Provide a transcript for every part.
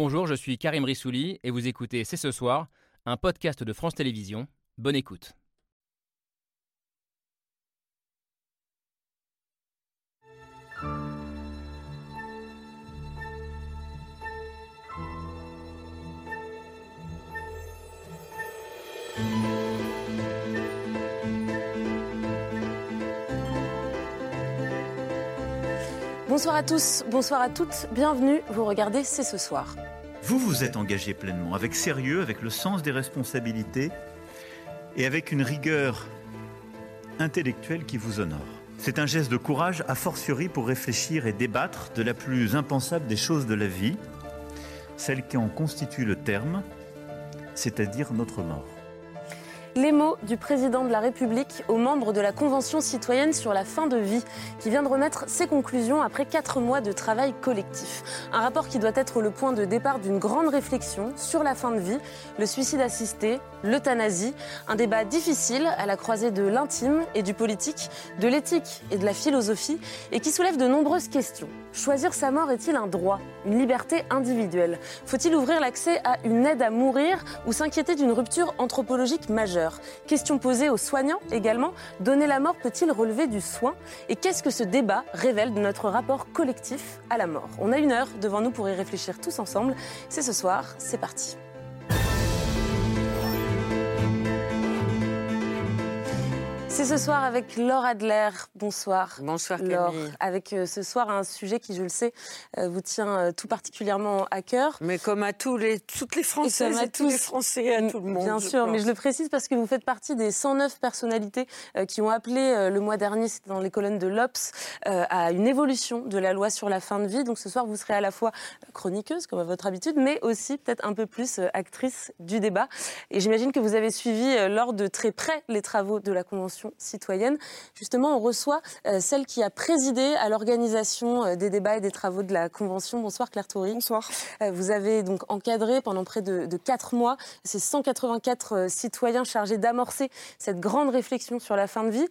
Bonjour, je suis Karim Rissouli et vous écoutez C'est ce soir, un podcast de France Télévisions. Bonne écoute. Bonsoir à tous, bonsoir à toutes, bienvenue, vous regardez C'est ce soir. Vous vous êtes engagé pleinement, avec sérieux, avec le sens des responsabilités et avec une rigueur intellectuelle qui vous honore. C'est un geste de courage, a fortiori pour réfléchir et débattre de la plus impensable des choses de la vie, celle qui en constitue le terme, c'est-à-dire notre mort les mots du président de la République aux membres de la Convention citoyenne sur la fin de vie, qui vient de remettre ses conclusions après quatre mois de travail collectif. Un rapport qui doit être le point de départ d'une grande réflexion sur la fin de vie, le suicide assisté, l'euthanasie, un débat difficile à la croisée de l'intime et du politique, de l'éthique et de la philosophie, et qui soulève de nombreuses questions. Choisir sa mort est-il un droit, une liberté individuelle? Faut-il ouvrir l'accès à une aide à mourir ou s'inquiéter d'une rupture anthropologique majeure? Question posée aux soignants également. Donner la mort peut-il relever du soin? Et qu'est-ce que ce débat révèle de notre rapport collectif à la mort? On a une heure devant nous pour y réfléchir tous ensemble. C'est ce soir, c'est parti. C'est ce soir avec Laure Adler. Bonsoir. Bonsoir Laure. Avec euh, ce soir un sujet qui, je le sais, euh, vous tient euh, tout particulièrement à cœur. Mais comme à tous les, toutes les Françaises et, à tous les Français, à tout le monde. Bien sûr, mais je le précise parce que vous faites partie des 109 personnalités qui ont appelé le mois dernier, c'était dans les colonnes de l'Obs, à une évolution de la loi sur la fin de vie. Donc ce soir, vous serez à la fois chroniqueuse, comme à votre habitude, mais aussi peut-être un peu plus actrice du débat. Et j'imagine que vous avez suivi lors de très près les travaux de la Convention citoyenne. Justement, on reçoit euh, celle qui a présidé à l'organisation euh, des débats et des travaux de la Convention. Bonsoir Claire Toury. Bonsoir. Euh, vous avez donc encadré pendant près de, quatre mois ces 184 citoyens chargés d'amorcer cette grande réflexion sur la fin de vie.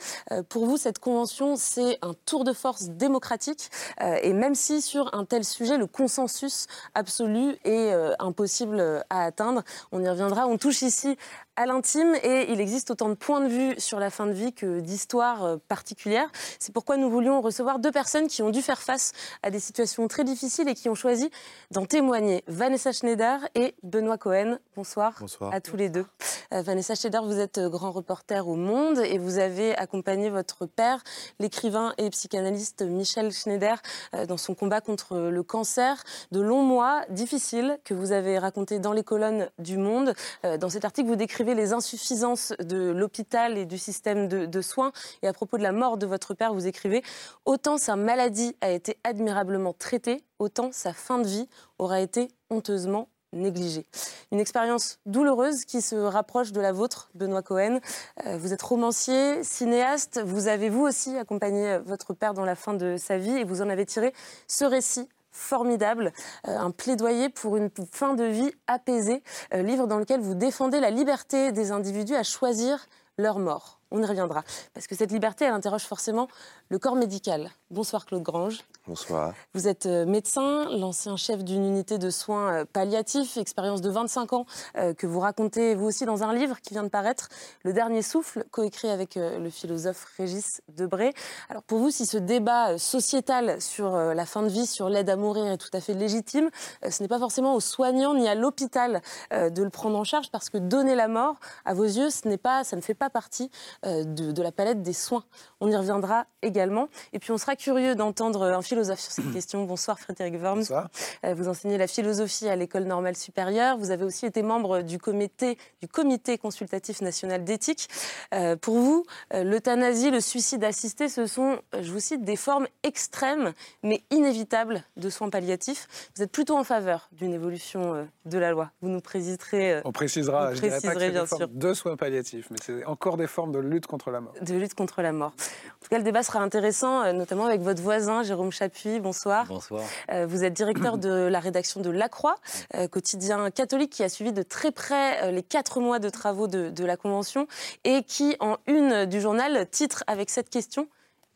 Pour vous, cette convention, c'est un tour de force démocratique. Et même si sur un tel sujet, le consensus absolu est impossible à atteindre, on y reviendra. On touche ici à l'intime et il existe autant de points de vue sur la fin de vie que d'histoires euh, particulières. C'est pourquoi nous voulions recevoir deux personnes qui ont dû faire face à des situations très difficiles et qui ont choisi d'en témoigner. Vanessa Schneider et Benoît Cohen. Bonsoir, Bonsoir. à tous les deux. Euh, Vanessa Schneider, vous êtes euh, grand reporter au Monde et vous avez accompagné votre père, l'écrivain et psychanalyste Michel Schneider, dans son combat contre le cancer. De longs mois difficiles que vous avez racontés dans les colonnes du Monde. Dans cet article, vous décrivez les insuffisances de l'hôpital et du système de, soins. Et à propos de la mort de votre père, vous écrivez Autant sa maladie a été admirablement traitée, autant sa fin de vie aura été honteusement négligée. Une expérience douloureuse qui se rapproche de la vôtre, Benoît Cohen. Euh, vous êtes romancier, cinéaste. Vous avez vous aussi accompagné votre père dans la fin de sa vie et vous en avez tiré ce récit formidable, euh, un plaidoyer pour une fin de vie apaisée, euh, livre dans lequel vous défendez la liberté des individus à choisir leur mort. On y reviendra. Parce que cette liberté, elle interroge forcément le corps médical. Bonsoir Claude Grange. Bonsoir. Vous êtes euh, médecin, l'ancien chef d'une unité de soins euh, palliatifs, expérience de 25 ans euh, que vous racontez vous aussi dans un livre qui vient de paraître, Le Dernier Souffle, coécrit avec le philosophe Régis Debray. Alors pour vous, si ce débat sociétal sur la fin de vie, sur l'aide à mourir est tout à fait légitime, ce n'est pas forcément aux soignants ni à l'hôpital de le prendre en charge parce que donner la mort, à vos yeux, ce n'est pas, ça ne fait pas partie de, de la palette des soins. On y reviendra également. Et puis on sera curieux d'entendre un philosophe sur cette question. Bonsoir Frédéric Worms. Bonsoir. Euh, vous enseignez la philosophie à l'École normale supérieure. Vous avez aussi été membre du comité, du comité consultatif national d'éthique. Euh, pour vous, euh, l'euthanasie, le suicide assisté, ce sont, je vous cite, des formes extrêmes mais inévitables de soins palliatifs. Vous êtes plutôt en faveur d'une évolution de la loi. Vous nous préciserez. On précisera, je dirais pas que bien sûr. de soins palliatifs, mais c'est encore des formes de lutte contre la mort. De lutte contre la mort. En tout cas, le débat sera intéressant, euh, notamment avec votre voisin, Jérôme Chapuis. Bonsoir. Bonsoir. Euh, vous êtes directeur de la rédaction de La Croix, euh, quotidien catholique qui a suivi de très près les quatre mois de travaux de, de la Convention et qui, en une du journal, titre avec cette question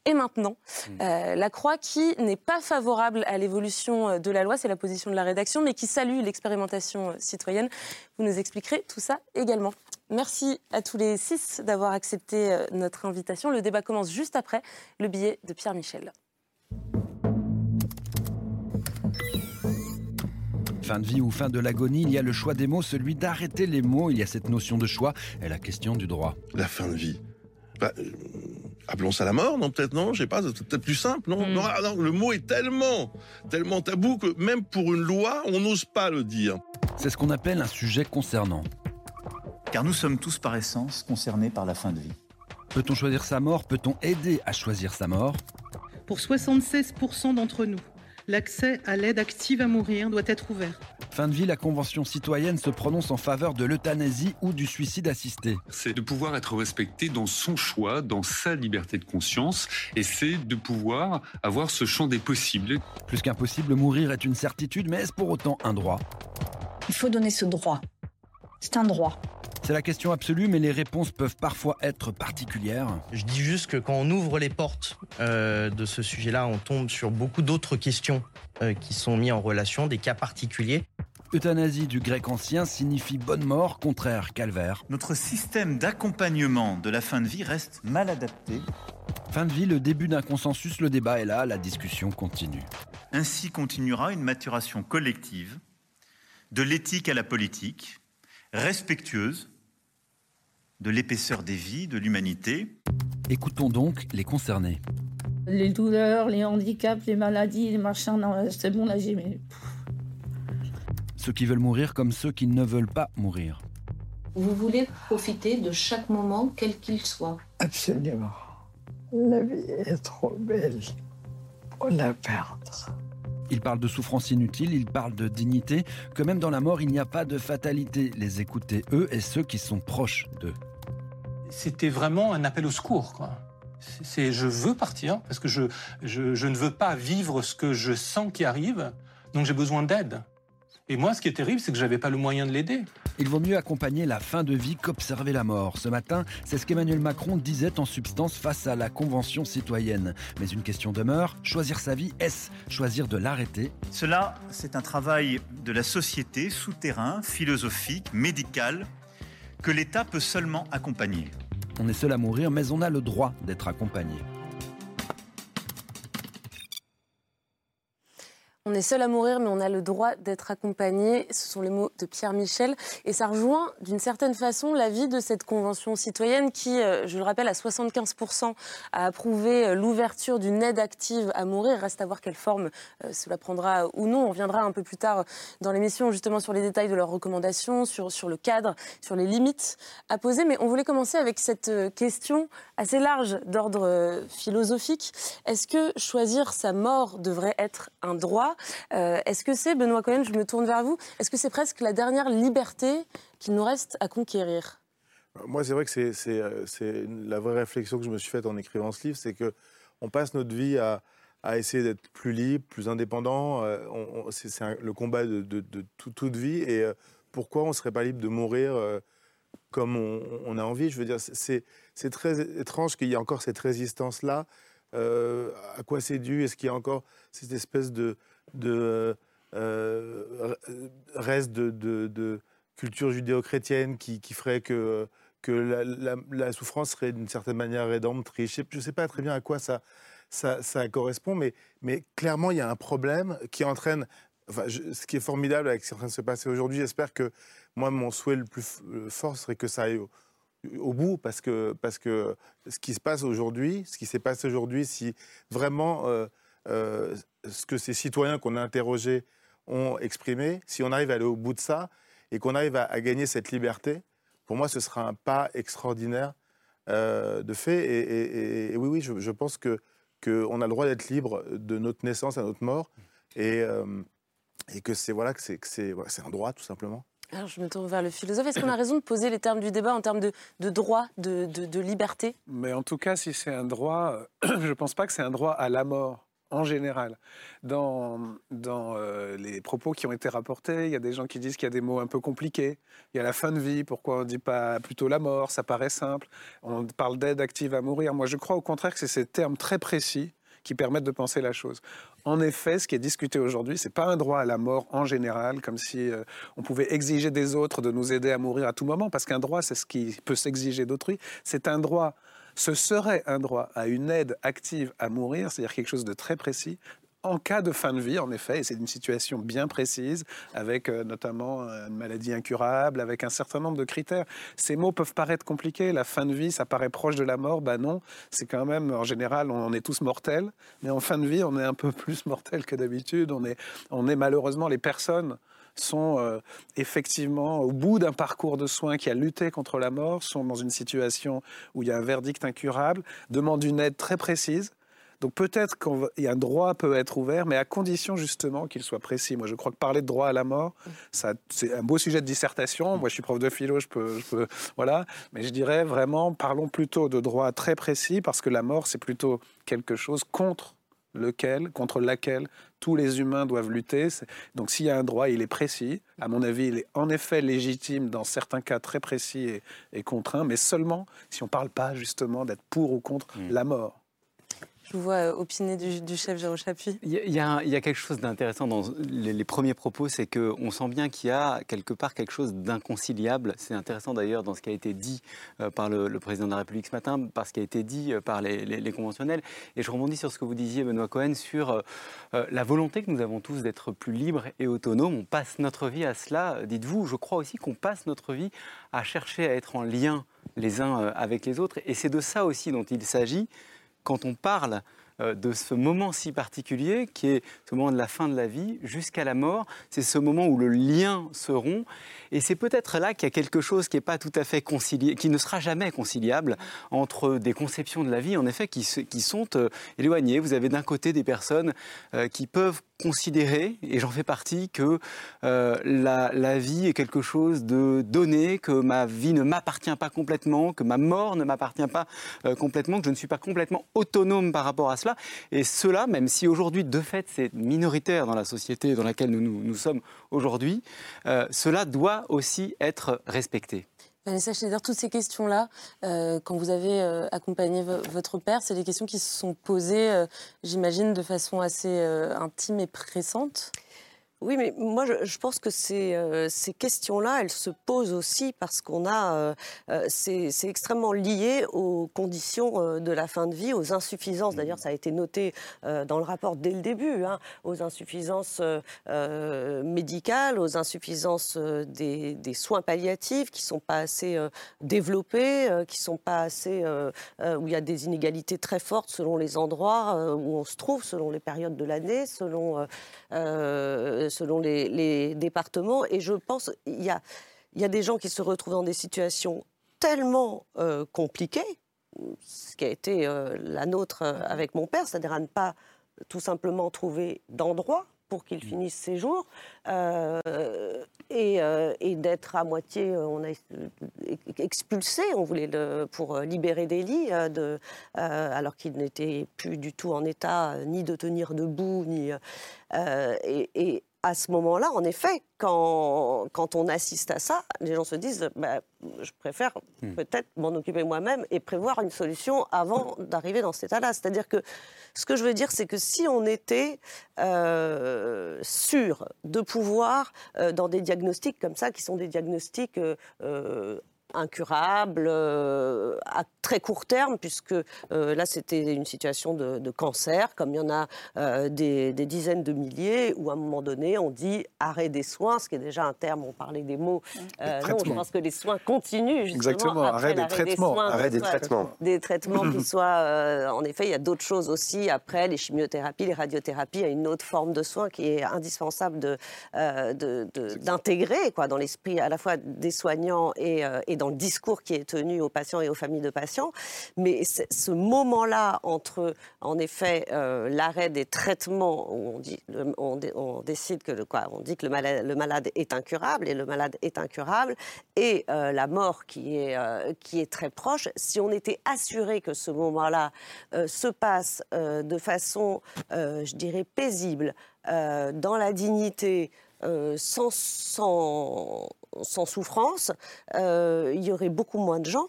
et maintenant. Mmh. la Croix qui n'est pas favorable à l'évolution de la loi, c'est la position de la rédaction, mais qui salue l'expérimentation citoyenne. Vous nous expliquerez tout ça également. Merci à tous les six d'avoir accepté notre invitation. Le débat commence juste après le billet de Pierre Michel. Fin de vie ou fin de l'agonie, il y a le choix des mots, celui d'arrêter les mots, il y a cette notion de choix et la question du droit. La fin de vie. Bah, euh, appelons ça la mort, non Peut-être non, je sais pas, c'est peut-être plus simple, non, hmm. ah, non, Le mot est tellement, tellement tabou que même pour une loi, on n'ose pas le dire. C'est ce qu'on appelle un sujet concernant. Car nous sommes tous par essence concernés par la fin de vie. Peut-on choisir sa mort? Peut-on aider à choisir sa mort? Pour 76% d'entre nous, l'accès à l'aide active à mourir doit être ouvert. Fin de vie, la Convention citoyenne se prononce en faveur de l'euthanasie ou du suicide assisté. C'est de pouvoir être respecté dans son choix, dans sa liberté de conscience, et c'est de pouvoir avoir ce champ des possibles. Plus qu'impossible, mourir est une certitude, mais est-ce pour autant un droit? Il faut donner ce droit. C'est un droit. C'est la question absolue, mais les réponses peuvent parfois être particulières. Je dis juste que quand on ouvre les portes euh, de ce sujet-là, on tombe sur beaucoup d'autres questions euh, qui sont mises en relation, des cas particuliers. Euthanasie du grec ancien signifie bonne mort, contraire calvaire. Notre système d'accompagnement de la fin de vie reste mal adapté. Fin de vie, le début d'un consensus, le débat est là, la discussion continue. Ainsi continuera une maturation collective de l'éthique à la politique, respectueuse de l'épaisseur des vies, de l'humanité. Écoutons donc les concernés. Les douleurs, les handicaps, les maladies, les machins, non, c'est bon, là, j'ai... Ceux qui veulent mourir comme ceux qui ne veulent pas mourir. Vous voulez profiter de chaque moment, quel qu'il soit Absolument. La vie est trop belle pour la perdre. Il parle de souffrance inutile, il parle de dignité, que même dans la mort, il n'y a pas de fatalité. Les écouter, eux, et ceux qui sont proches d'eux c'était vraiment un appel au secours. C'est je veux partir parce que je, je, ne veux pas vivre ce que je sens qui arrive, donc j'ai besoin d'aide. Et moi, ce qui est terrible, c'est que je n'avais pas le moyen de l'aider. Il vaut mieux accompagner la fin de vie qu'observer la mort. Ce matin, c'est ce qu'Emmanuel Macron disait en substance face à la Convention citoyenne. Mais une question demeure, choisir sa vie, est-ce choisir de l'arrêter? Cela, c'est un travail de la société, souterrain, philosophique, médical, que l'État peut seulement accompagner. On est seul à mourir, mais on a le droit d'être accompagné. On est seul à mourir, mais on a le droit d'être accompagné. Ce sont les mots de Pierre Michel. Et ça rejoint d'une certaine façon l'avis de cette convention citoyenne qui, euh, je le rappelle, à 75% a approuvé euh, l'ouverture d'une aide active à mourir. Reste à voir quelle forme euh, cela prendra ou non. On viendra un peu plus tard dans l'émission justement sur les détails de leurs recommandations, sur, sur le cadre, sur les limites à poser. Mais on voulait commencer avec cette question assez large d'ordre philosophique. Est-ce que choisir sa mort devrait être un droit euh, est-ce que c'est, Benoît Cohen, je me tourne vers vous, est-ce que c'est presque la dernière liberté qu'il nous reste à conquérir? Moi, c'est vrai que c'est la vraie réflexion que je me suis faite en écrivant ce livre, c'est que on passe notre vie à, essayer d'être plus libre, plus indépendant. Euh, c'est le combat de, toute vie. Et euh, pourquoi on ne serait pas libre de mourir comme on, a envie? Je veux dire, c'est très étrange qu'il y ait encore cette résistance-là. à quoi c'est dû? Est-ce qu'il y a encore cette espèce de, de euh, reste de, culture judéo-chrétienne qui, ferait que, que la, souffrance serait d'une certaine manière rédemptrice. Je ne sais pas très bien à quoi ça, correspond, mais, clairement, il y a un problème qui entraîne. Ce qui est formidable avec ce qui est en train de se passer aujourd'hui, j'espère que moi, mon souhait le plus fort serait que ça aille au, bout, parce que, parce que ce qui se passe aujourd'hui, ce qui s'est passé aujourd'hui, si vraiment euh, euh, ce que ces citoyens qu'on a interrogés ont exprimé, si on arrive à aller au bout de ça et qu'on arrive à, gagner cette liberté, pour moi, ce sera un pas extraordinaire euh, de fait. Et, oui, oui, je, pense que qu'on a le droit d'être libre de notre naissance à notre mort et, euh, et que c'est voilà que c'est voilà, un droit tout simplement. Alors je me tourne vers le philosophe. Est-ce qu'on a raison de poser les termes du débat en termes de, de droit, de, de, de, liberté? Mais en tout cas, si c'est un droit, je ne pense pas que c'est un droit à la mort en général, dans, dans euh, les propos qui ont été rapportés. Il y a des gens qui disent qu'il y a des mots un peu compliqués. Il y a la fin de vie, pourquoi on ne dit pas plutôt la mort Ça paraît simple. On parle d'aide active à mourir. Moi, je crois au contraire que c'est ces termes très précis qui permettent de penser la chose. En effet, ce qui est discuté aujourd'hui, c'est pas un droit à la mort en général, comme si euh, on pouvait exiger des autres de nous aider à mourir à tout moment, parce qu'un droit, c'est ce qui peut s'exiger d'autrui. C'est un droit ce serait un droit à une aide active à mourir, c'est-à-dire quelque chose de très précis, en cas de fin de vie, en effet, et c'est une situation bien précise, avec euh, notamment une maladie incurable, avec un certain nombre de critères. Ces mots peuvent paraître compliqués. La fin de vie, ça paraît proche de la mort. Ben non, c'est quand même, en général, on est tous mortels, mais en fin de vie, on est un peu plus mortels que d'habitude. On est, on est malheureusement les personnes sont euh, effectivement au bout d'un parcours de soins qui a lutté contre la mort, sont dans une situation où il y a un verdict incurable, demandent une aide très précise. Donc peut-être qu'un droit peut être ouvert, mais à condition justement qu'il soit précis. Moi, je crois que parler de droit à la mort, c'est un beau sujet de dissertation. Moi, je suis prof de philo, je peux, je peux, voilà. Mais je dirais vraiment, parlons plutôt de droit très précis, parce que la mort, c'est plutôt quelque chose contre lequel, contre laquelle tous les humains doivent lutter. Donc s'il y a un droit, il est précis. À mon avis, il est en effet légitime dans certains cas très précis et, contraints, mais seulement si on ne parle pas justement d'être pour ou contre mm. la mort. Je vous vois euh, opiner du, chef Jérôme Chapuis. Il y, a, quelque chose d'intéressant dans les, premiers propos, c'est qu'on sent bien qu'il y a quelque part quelque chose d'inconciliable. C'est intéressant d'ailleurs dans ce qui a été dit euh, par le, président de la République ce matin, par ce qui a été dit euh, par les, conventionnels. Et je rebondis sur ce que vous disiez, Benoît Cohen, sur la volonté que nous avons tous d'être plus libres et autonomes. On passe notre vie à cela. Dites-vous, je crois aussi qu'on passe notre vie à chercher à être en lien les uns avec les autres. Et c'est de ça aussi dont il s'agit quand on parle euh, de ce moment si particulier qui est ce moment de la fin de la vie jusqu'à la mort. C'est ce moment où le lien se rompt. Et c'est peut-être là qu'il y a quelque chose qui pas tout à fait concilié, qui ne sera jamais conciliable entre des conceptions de la vie, en effet, qui, qui sont euh, éloignées. Vous avez d'un côté des personnes euh, qui peuvent considérer, et j'en fais partie, que euh, la, vie est quelque chose de donné, que ma vie ne m'appartient pas complètement, que ma mort ne m'appartient pas complètement, que je ne suis pas complètement autonome par rapport à cela. Et cela, même si aujourd'hui, de fait, c'est minoritaire dans la société dans laquelle nous, nous, nous sommes aujourd'hui, cela doit aussi être respecté Vanessa Schneider, toutes ces questions-là, euh, quand vous avez euh, accompagné votre père, c'est des questions qui se sont posées, euh, j'imagine, de façon assez intime et pressante? Oui, mais moi, je, pense que ces, euh, ces questions-là, elles se posent aussi parce qu'on a. Euh, euh, c'est extrêmement lié aux conditions de la fin de vie, aux insuffisances. D'ailleurs, ça a été noté dans le rapport dès le début, hein, aux insuffisances médicales, aux insuffisances des, des, soins palliatifs qui ne sont pas assez développés, qui sont pas assez. où il y a des inégalités très fortes selon les endroits où on se trouve, selon les périodes de l'année, selon selon les, départements. Et je pense qu'il y a, y a des gens qui se retrouvent dans des situations tellement euh, compliquées, ce qui a été euh, la nôtre euh, avec mon père, c'est-à-dire à ne pas tout simplement trouver d'endroit pour qu'il finisse ses jours et, d'être à moitié on a expulsé, on voulait le, pour libérer des lits, de, alors qu'il n'était plus du tout en état ni de tenir debout, ni et, à ce moment-là, en effet, quand, quand, on assiste à ça, les gens se disent bah, je préfère hmm. peut-être m'en occuper moi-même et prévoir une solution avant d'arriver dans cet état-là. C'est-à-dire que ce que je veux dire, c'est que si on était euh, sûr de pouvoir, euh, dans des diagnostics comme ça, qui sont des diagnostics euh, incurable euh, à très court terme, puisque euh, là c'était une situation de, cancer, comme il y en a euh, des, dizaines de milliers, où à un moment donné on dit arrêt des soins, ce qui est déjà un terme, on parlait des mots. non, je pense que les soins continuent justement. Exactement, arrêt des traitements. arrêt des traitements. Des traitements qui soient. en effet, il y a d'autres choses aussi après, les chimiothérapies, les radiothérapies, il y a une autre forme de soins qui est indispensable d'intégrer de, de, quoi, dans l'esprit à la fois des soignants et, et dans le discours qui est tenu aux patients et aux familles de patients. Mais ce moment-là entre, en effet, euh, l'arrêt des traitements, où on, dit, décide que le, quoi, on dit que le malade, est incurable et le malade est incurable, et euh, la mort qui est, euh, qui est très proche, si on était assuré que ce moment-là se passe de façon, je dirais, paisible, dans la dignité, euh, sans, souffrance, euh, il y aurait beaucoup moins de gens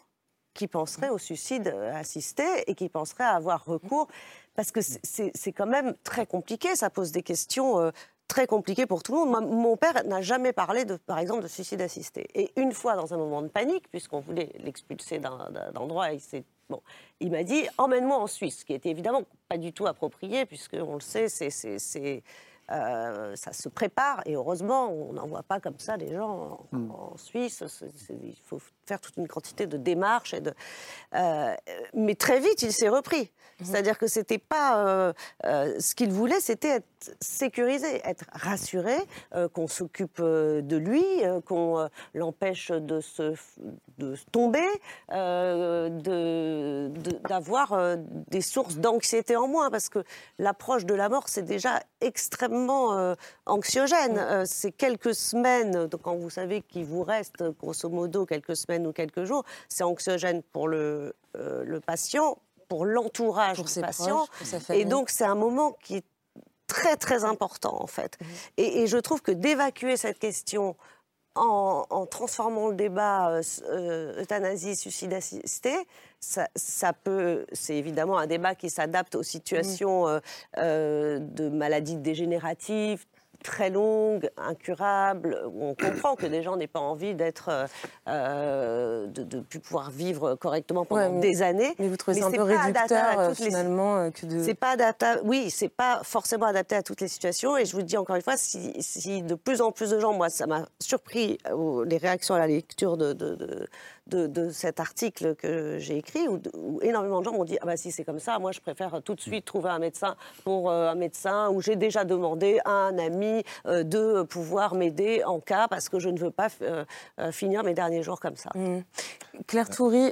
qui penseraient au suicide assisté et qui penseraient à avoir recours. Parce que c'est- quand même très compliqué, ça pose des questions euh, très compliquées pour tout le monde. Mon père n'a jamais parlé, par exemple, de suicide assisté. Et une fois, dans un moment de panique, puisqu'on voulait l'expulser d'un endroit, il m'a dit emmène-moi en Suisse, ce qui était évidemment pas du tout approprié, puisque on le sait, c'est, euh, ça se prépare et heureusement, on n'envoie pas comme ça les gens en, en Suisse. Il faut faire toute une quantité de démarches et de. euh, mais très vite, il s'est repris. C'est-à-dire que c'était pas euh, ce qu'il voulait, c'était être sécurisé, être rassuré, qu'on s'occupe de lui, qu'on l'empêche de se de tomber, euh, de- de- d'avoir des sources d'anxiété en moins, parce que l'approche de la mort, c'est déjà extrêmement euh, anxiogène. Euh, c'est quelques semaines, donc quand vous savez qu'il vous reste grosso modo quelques semaines ou quelques jours, c'est anxiogène pour le, euh, le patient, pour l'entourage du patient. proches, Et donc c'est un moment qui est très très important en fait. Et, et je trouve que d'évacuer cette question en, en transformant le débat euh, euh, euthanasie, suicide assisté, ça, ça peut, c'est évidemment un débat qui s'adapte aux situations euh, euh, de maladies dégénératives très longues, incurables, où on comprend que des gens n'aient pas envie d'être, euh, euh, de ne plus pouvoir vivre correctement pendant Ouais, mais- des années. Mais vous trouvez ça un peu réducteur à euh, les- finalement euh, que de. c'est pas adaptable. Oui, c'est pas forcément adapté à toutes les situations. Et je vous dis encore une fois, si, si de plus en plus de gens, moi, ça m'a surpris les réactions à la lecture de, de, de, de- de cet article que j'ai écrit, où, où énormément de gens m'ont dit ah bah si c'est comme ça, moi je préfère tout de suite trouver un médecin pour euh, un médecin où j'ai déjà demandé à un ami euh, de pouvoir m'aider en cas parce que je ne veux pas euh, finir mes derniers jours comme ça. Claire Toury,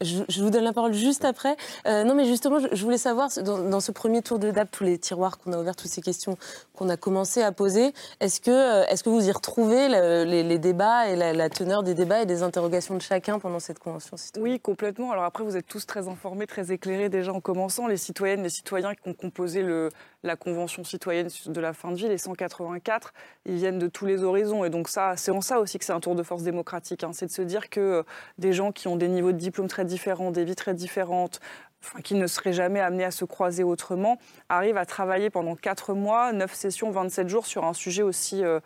je, je vous donne la parole juste après. Non, mais justement, je, je voulais savoir, dans, dans ce premier tour de DAP, tous les tiroirs qu'on a ouverts, toutes ces questions qu'on a commencé à poser, est-ce que, est-ce que vous y retrouvez le- les, les débats et la, la teneur des débats et des interrogations chacun pendant cette convention citoyenne Oui, complètement. Alors après, vous êtes tous très informés, très éclairés déjà en commençant. Les citoyennes, les citoyens qui ont composé le, la Convention citoyenne de la fin de vie, les 184, ils viennent de tous les horizons. Et donc ça, c'est en ça aussi que c'est un tour de force démocratique. hein. C'est de se dire que euh, des gens qui ont des niveaux de diplôme très différents, des vies très différentes, qui ne seraient jamais amenés à se croiser autrement, arrivent à travailler pendant 4 mois, 9 sessions, 27 jours sur un sujet aussi euh,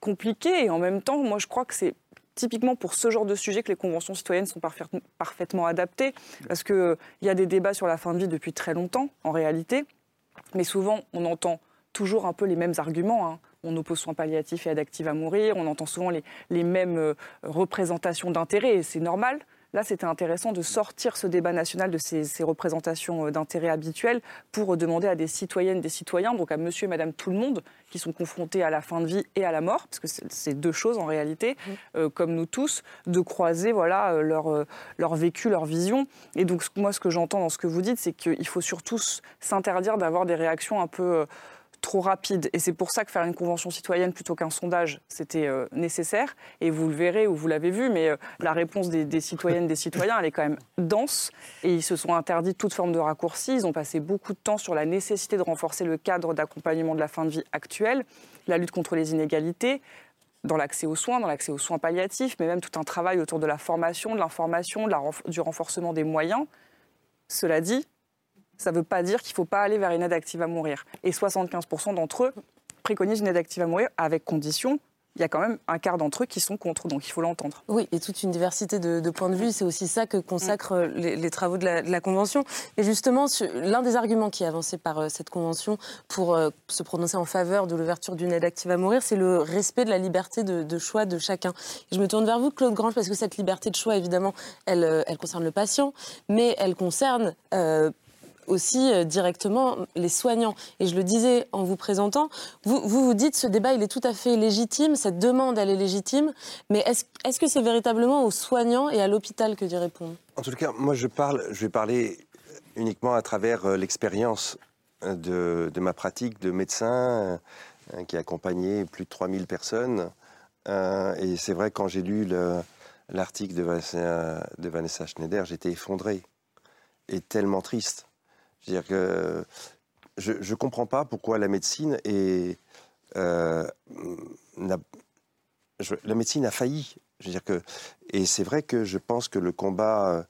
compliqué. Et en même temps, moi, je crois que c'est typiquement pour ce genre de sujet que les conventions citoyennes sont parfait- parfaitement adaptées, parce qu'il y a des débats sur la fin de vie depuis très longtemps, en réalité, mais souvent, on entend toujours un peu les mêmes arguments. hein. On oppose soins palliatifs et aide active à mourir, on entend souvent les, les mêmes euh, représentations d'intérêt, et c'est normal. Là, c'était intéressant de sortir ce débat national de ces, ces représentations euh, d'intérêt habituelles pour demander à des citoyennes, des citoyens, donc à monsieur et madame tout le monde, qui sont confrontés à la fin de vie et à la mort, parce que c'est deux choses en réalité, euh, comme nous tous, de croiser voilà, euh, leur, euh, leur vécu, leur vision. Et donc, moi, ce que j'entends dans ce que vous dites, c'est qu'il faut surtout s'interdire d'avoir des réactions un peu euh, trop rapides. Et c'est pour ça que faire une convention citoyenne plutôt qu'un sondage, c'était euh, nécessaire. Et vous le verrez ou vous l'avez vu, mais euh, la réponse des, des citoyennes, des citoyens, elle est quand même dense. Et ils se sont interdits toute forme de raccourci. Ils ont passé beaucoup de temps sur la nécessité de renforcer le cadre d'accompagnement de la fin de vie actuelle, la lutte contre les inégalités, dans l'accès aux soins, dans l'accès aux soins palliatifs, mais même tout un travail autour de la formation, de l'information, du renforcement des moyens. Cela dit, ça ne veut pas dire qu'il ne faut pas aller vers une aide active à mourir. Et 75% d'entre eux préconisent une aide active à mourir avec condition. Il y a quand même un quart d'entre eux qui sont contre, donc il faut l'entendre. Oui, et toute une diversité de, de points de vue. C'est aussi ça que consacrent euh, les, les travaux de la, de la Convention. Et justement, l'un des arguments qui est avancé par euh, cette Convention pour euh, se prononcer en faveur de l'ouverture d'une aide active à mourir, c'est le respect de la liberté de, de choix de chacun. Et je me tourne vers vous, Claude Grange, parce que cette liberté de choix, évidemment, elle, elle concerne le patient, mais elle concerne... euh, aussi euh, directement les soignants. Et je le disais en vous présentant, vous vous, vous dites ce débat il est tout à fait légitime, cette demande elle est légitime, mais est-ce est-ce que c'est véritablement aux soignants et à l'hôpital que d'y répondre? En tout cas, moi, je parle, je vais parler uniquement à travers euh, l'expérience euh, de, ma pratique de médecin qui a accompagné plus de 3000 personnes. Et c'est vrai, quand j'ai lu le- l'article de de Vanessa Schneider, j'étais effondré et tellement triste. Que je ne comprends pas pourquoi la médecine est, euh, je- la médecine a failli. Je veux dire que, et c'est vrai que je pense que le combat euh,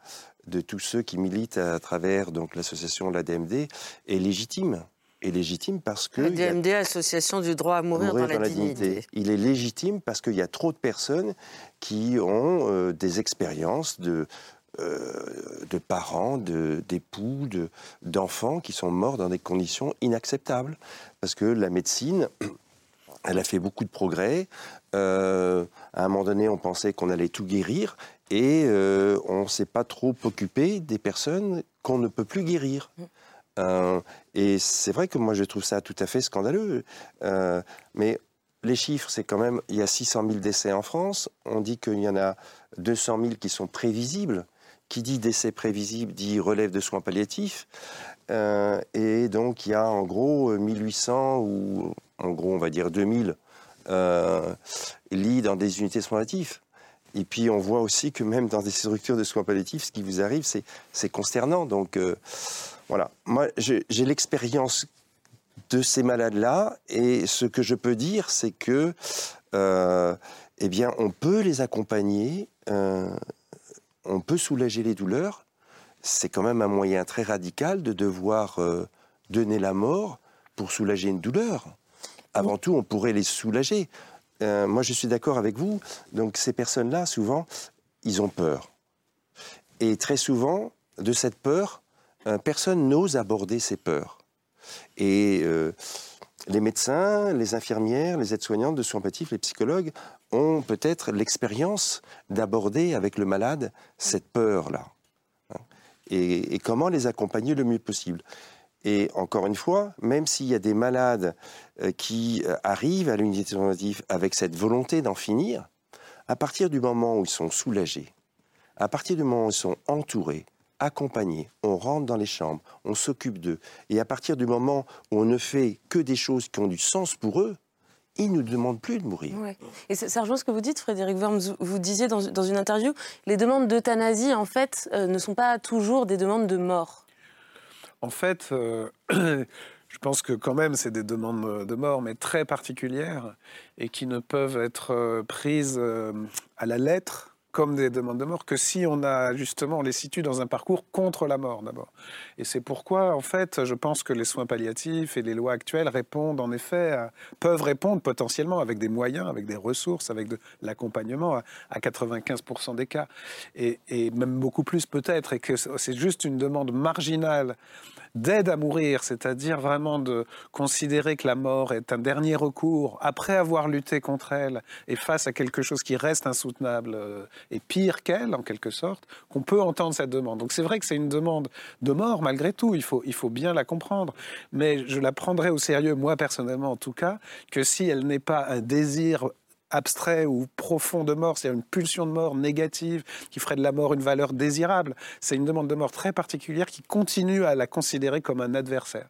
de tous ceux qui militent à travers donc l'association la DMD est légitime. Est légitime parce que La a- DMD, Association du droit à mourir, mourir dans, la, dignité. Il est légitime parce qu'il y a trop de personnes qui ont euh, des expériences de, de parents, d'époux, de- d'enfants qui sont morts dans des conditions inacceptables. Parce que la médecine, elle a fait beaucoup de progrès. Euh, à un moment donné, on pensait qu'on allait tout guérir et euh, on ne s'est pas trop occupé des personnes qu'on ne peut plus guérir. Euh, et c'est vrai que moi, je trouve ça tout à fait scandaleux. Euh, mais les chiffres, c'est quand même, il y a 600 000 décès en France. On dit qu'il y en a 200 000 qui sont prévisibles. Qui dit décès prévisible dit relève de soins palliatifs. Euh, et donc, il y a en gros 1800 ou en gros, on va dire 2000 euh, lits dans des unités de soins palliatifs. Et puis, on voit aussi que même dans des structures de soins palliatifs, ce qui vous arrive, c'est consternant. Donc, euh, voilà. Moi, j'ai l'expérience de ces malades-là, et ce que je peux dire, c'est que, euh, eh bien, on peut les accompagner, euh, on peut soulager les douleurs. C'est quand même un moyen très radical de devoir euh, donner la mort pour soulager une douleur. Avant tout, on pourrait les soulager. Euh, moi, je suis d'accord avec vous. Donc, ces personnes-là, souvent, ils ont peur. Et très souvent, de cette peur, euh, personne n'ose aborder ces peurs. Et les médecins, les infirmières, les aides-soignantes de soins palliatifs, les psychologues ont peut-être l'expérience d'aborder avec le malade cette peur-là. Et, comment les accompagner le mieux possible. Et encore une fois, même s'il y a des malades euh, qui euh, arrivent à l'unité palliatifs avec cette volonté d'en finir, à partir du moment où ils sont soulagés, à partir du moment où ils sont entourés, accompagnés, on rentre dans les chambres, on s'occupe d'eux, et à partir du moment où on ne fait que des choses qui ont du sens pour eux, ils ne nous demandent plus de mourir. Ouais. Et ça rejoint ce que vous dites, Frédéric Worms. Vous disiez dans, dans une interview, les demandes d'euthanasie, en fait, euh, ne sont pas toujours des demandes de mort. En fait, euh, je pense que quand même, c'est des demandes de mort, mais très particulières, et qui ne peuvent être euh, prises euh, à la lettre comme des demandes de mort que si on a justement on les situe dans un parcours contre la mort d'abord. Et c'est pourquoi en fait je pense que les soins palliatifs et les lois actuelles répondent en effet peuvent répondre potentiellement avec des moyens, avec des ressources, avec de l'accompagnement à, à 95% des cas et, et même beaucoup plus peut-être et que c'est juste une demande marginale d'aide à mourir, c'est-à-dire vraiment de considérer que la mort est un dernier recours après avoir lutté contre elle et face à quelque chose qui reste insoutenable euh, et pire qu'elle en quelque sorte, qu'on peut entendre cette demande. Donc c'est vrai que c'est une demande de mort malgré tout, il faut, il faut bien la comprendre, mais je la prendrai au sérieux, moi personnellement en tout cas, que si elle n'est pas un désir abstrait ou profond de mort, c'est-à-dire une pulsion de mort négative qui ferait de la mort une valeur désirable. C'est une demande de mort très particulière qui continue à la considérer comme un adversaire.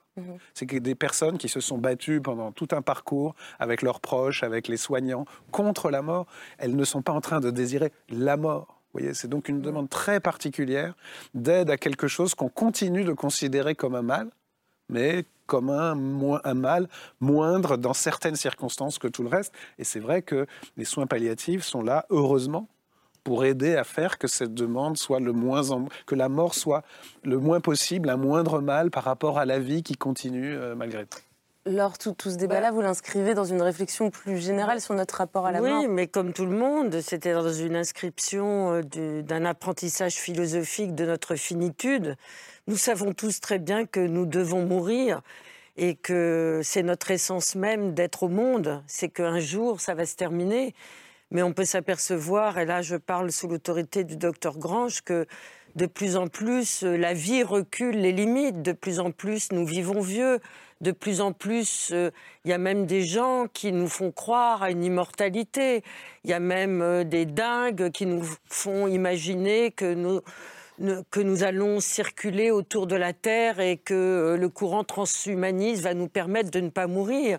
C'est que des personnes qui se sont battues pendant tout un parcours avec leurs proches, avec les soignants, contre la mort, elles ne sont pas en train de désirer la mort. C'est donc une demande très particulière d'aide à quelque chose qu'on continue de considérer comme un mal, mais comme un, mo- un mal moindre dans certaines circonstances que tout le reste. Et c'est vrai que les soins palliatifs sont là, heureusement, pour aider à faire que cette demande soit le moins en- que la mort soit le moins possible un moindre mal par rapport à la vie qui continue euh, malgré tout. Laure, tout, tout ce débat-là, vous l'inscrivez dans une réflexion plus générale sur notre rapport à la oui, mort. mais comme tout le monde, c'était dans une inscription euh, du- d'un apprentissage philosophique de notre finitude. Nous savons tous très bien que nous devons mourir et que c'est notre essence même d'être au monde. C'est qu'un jour, ça va se terminer. Mais on peut s'apercevoir, et là je parle sous l'autorité du docteur Grange, que de plus en plus la vie recule les limites, de plus en plus nous vivons vieux, de plus en plus euh, il y a même des gens qui nous font croire à une immortalité, il y a même euh, des dingues qui nous font imaginer que nous, que nous allons circuler autour de la Terre et que euh, le courant transhumaniste va nous permettre de ne pas mourir.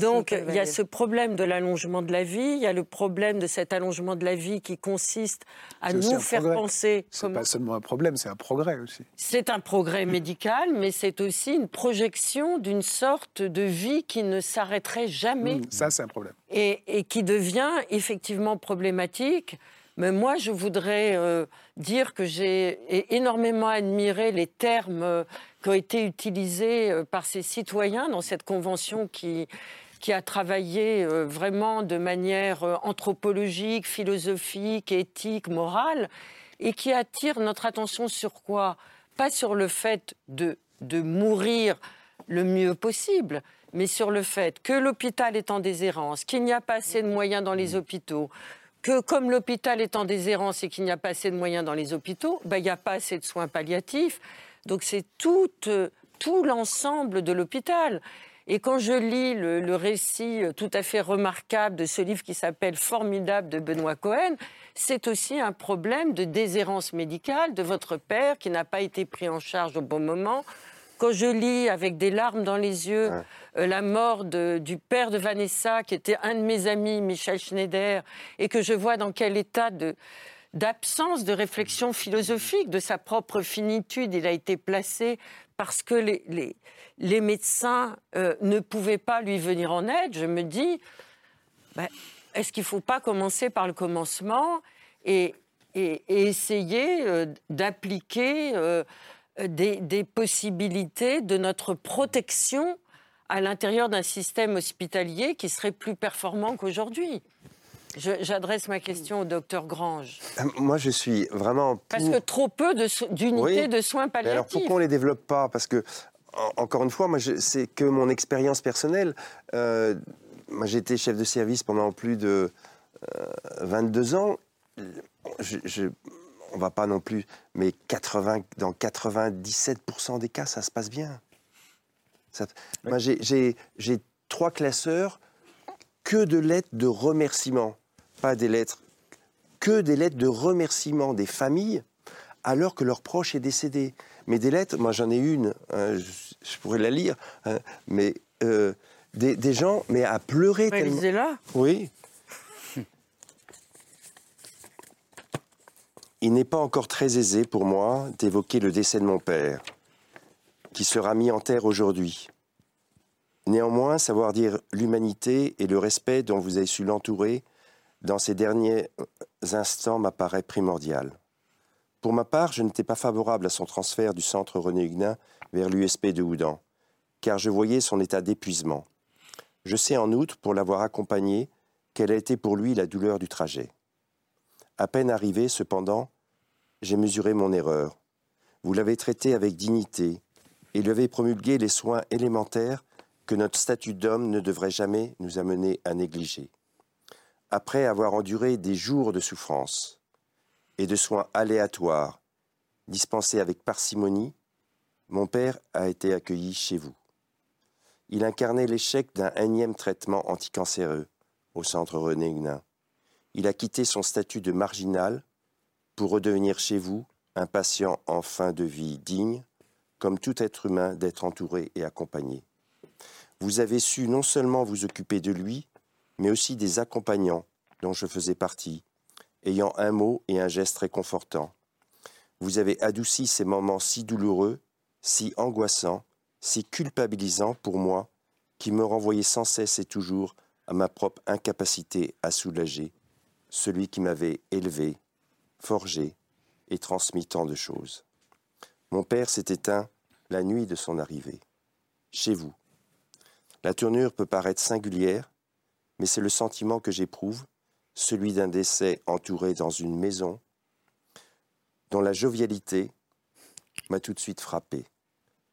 Donc il y a ce problème de l'allongement de la vie, il y a le problème de cet allongement de la vie qui consiste à nous faire penser. C'est pas seulement un problème, c'est un progrès aussi. C'est un progrès médical, mais c'est aussi une projection d'une sorte de vie qui ne s'arrêterait jamais. Mmh, ça, c'est un problème. Et, et qui devient effectivement problématique mais moi, je voudrais euh, dire que j'ai énormément admiré les termes euh, qui ont été utilisés euh, par ces citoyens dans cette convention qui, a travaillé vraiment de manière anthropologique, philosophique, éthique, morale, et qui attire notre attention sur quoi? Pas sur le fait de, de mourir le mieux possible, mais sur le fait que l'hôpital est en déshérence, qu'il n'y a pas assez de moyens dans les hôpitaux, que comme l'hôpital est en déshérence et qu'il n'y a pas assez de moyens dans les hôpitaux, ben, il n'y a pas assez de soins palliatifs. Donc c'est tout, euh, l'ensemble de l'hôpital. Et quand je lis le, récit euh, tout à fait remarquable de ce livre qui s'appelle Formidable de Benoît Cohen, c'est aussi un problème de déshérence médicale de votre père qui n'a pas été pris en charge au bon moment, quand je lis avec des larmes dans les yeux euh, la mort du père de Vanessa, qui était un de mes amis, Michel Schneider, et que je vois dans quel état d'absence de réflexion philosophique de sa propre finitude il a été placé parce que les, les, médecins euh, ne pouvaient pas lui venir en aide, je me dis, ben, est-ce qu'il ne faut pas commencer par le commencement et, et, essayer euh, d'appliquer euh, des, possibilités de notre protection à l'intérieur d'un système hospitalier qui serait plus performant qu'aujourd'hui. J'adresse ma question au docteur Grange. Euh, moi, je suis vraiment. Parce que trop peu d'unités de, soins palliatifs. alors pourquoi on ne les développe pas? Parce que, encore une fois, moi, c'est que mon expérience personnelle. Euh, moi, j'ai été chef de service pendant plus de 22 ans. Je, je, on va pas non plus, mais 80, dans 97% des cas, ça se passe bien. Moi, j'ai trois classeurs, que de lettres de remerciement, pas des lettres, que des lettres de remerciement des familles, alors que leur proche est décédé. Mais des lettres, moi j'en ai une, hein, je, pourrais la lire, hein, mais euh, des, gens, mais à pleurer. Lisez-la. Oui, Il n'est pas encore très aisé pour moi d'évoquer le décès de mon père, qui sera mis en terre aujourd'hui. Néanmoins, savoir dire l'humanité et le respect dont vous avez su l'entourer dans ces derniers instants m'apparaît primordial. Pour ma part, je n'étais pas favorable à son transfert du centre René Huguenin vers l'USP de Houdan, car je voyais son état d'épuisement. Je sais en outre, pour l'avoir accompagné, quelle a été pour lui la douleur du trajet. À peine arrivé, cependant, j'ai mesuré mon erreur. Vous l'avez traité avec dignité et lui avez promulgué les soins élémentaires que notre statut d'homme ne devrait jamais nous amener à négliger. Après avoir enduré des jours de souffrance et de soins aléatoires, dispensés avec parcimonie, mon père a été accueilli chez vous. Il incarnait l'échec d'un énième traitement anticancéreux au centre René Huguenin. Il a quitté son statut de marginal pour redevenir chez vous un patient en fin de vie digne, comme tout être humain d'être entouré et accompagné. Vous avez su non seulement vous occuper de lui, mais aussi des accompagnants dont je faisais partie, ayant un mot et un geste réconfortant. Vous avez adouci ces moments si douloureux, si angoissants, si culpabilisants pour moi, qui me renvoyaient sans cesse et toujours à ma propre incapacité à soulager celui qui m'avait élevé, forgé et transmis tant de choses. Mon père s'est éteint la nuit de son arrivée, chez vous. La tournure peut paraître singulière, mais c'est le sentiment que j'éprouve, celui d'un décès entouré dans une maison, dont la jovialité m'a tout de suite frappé.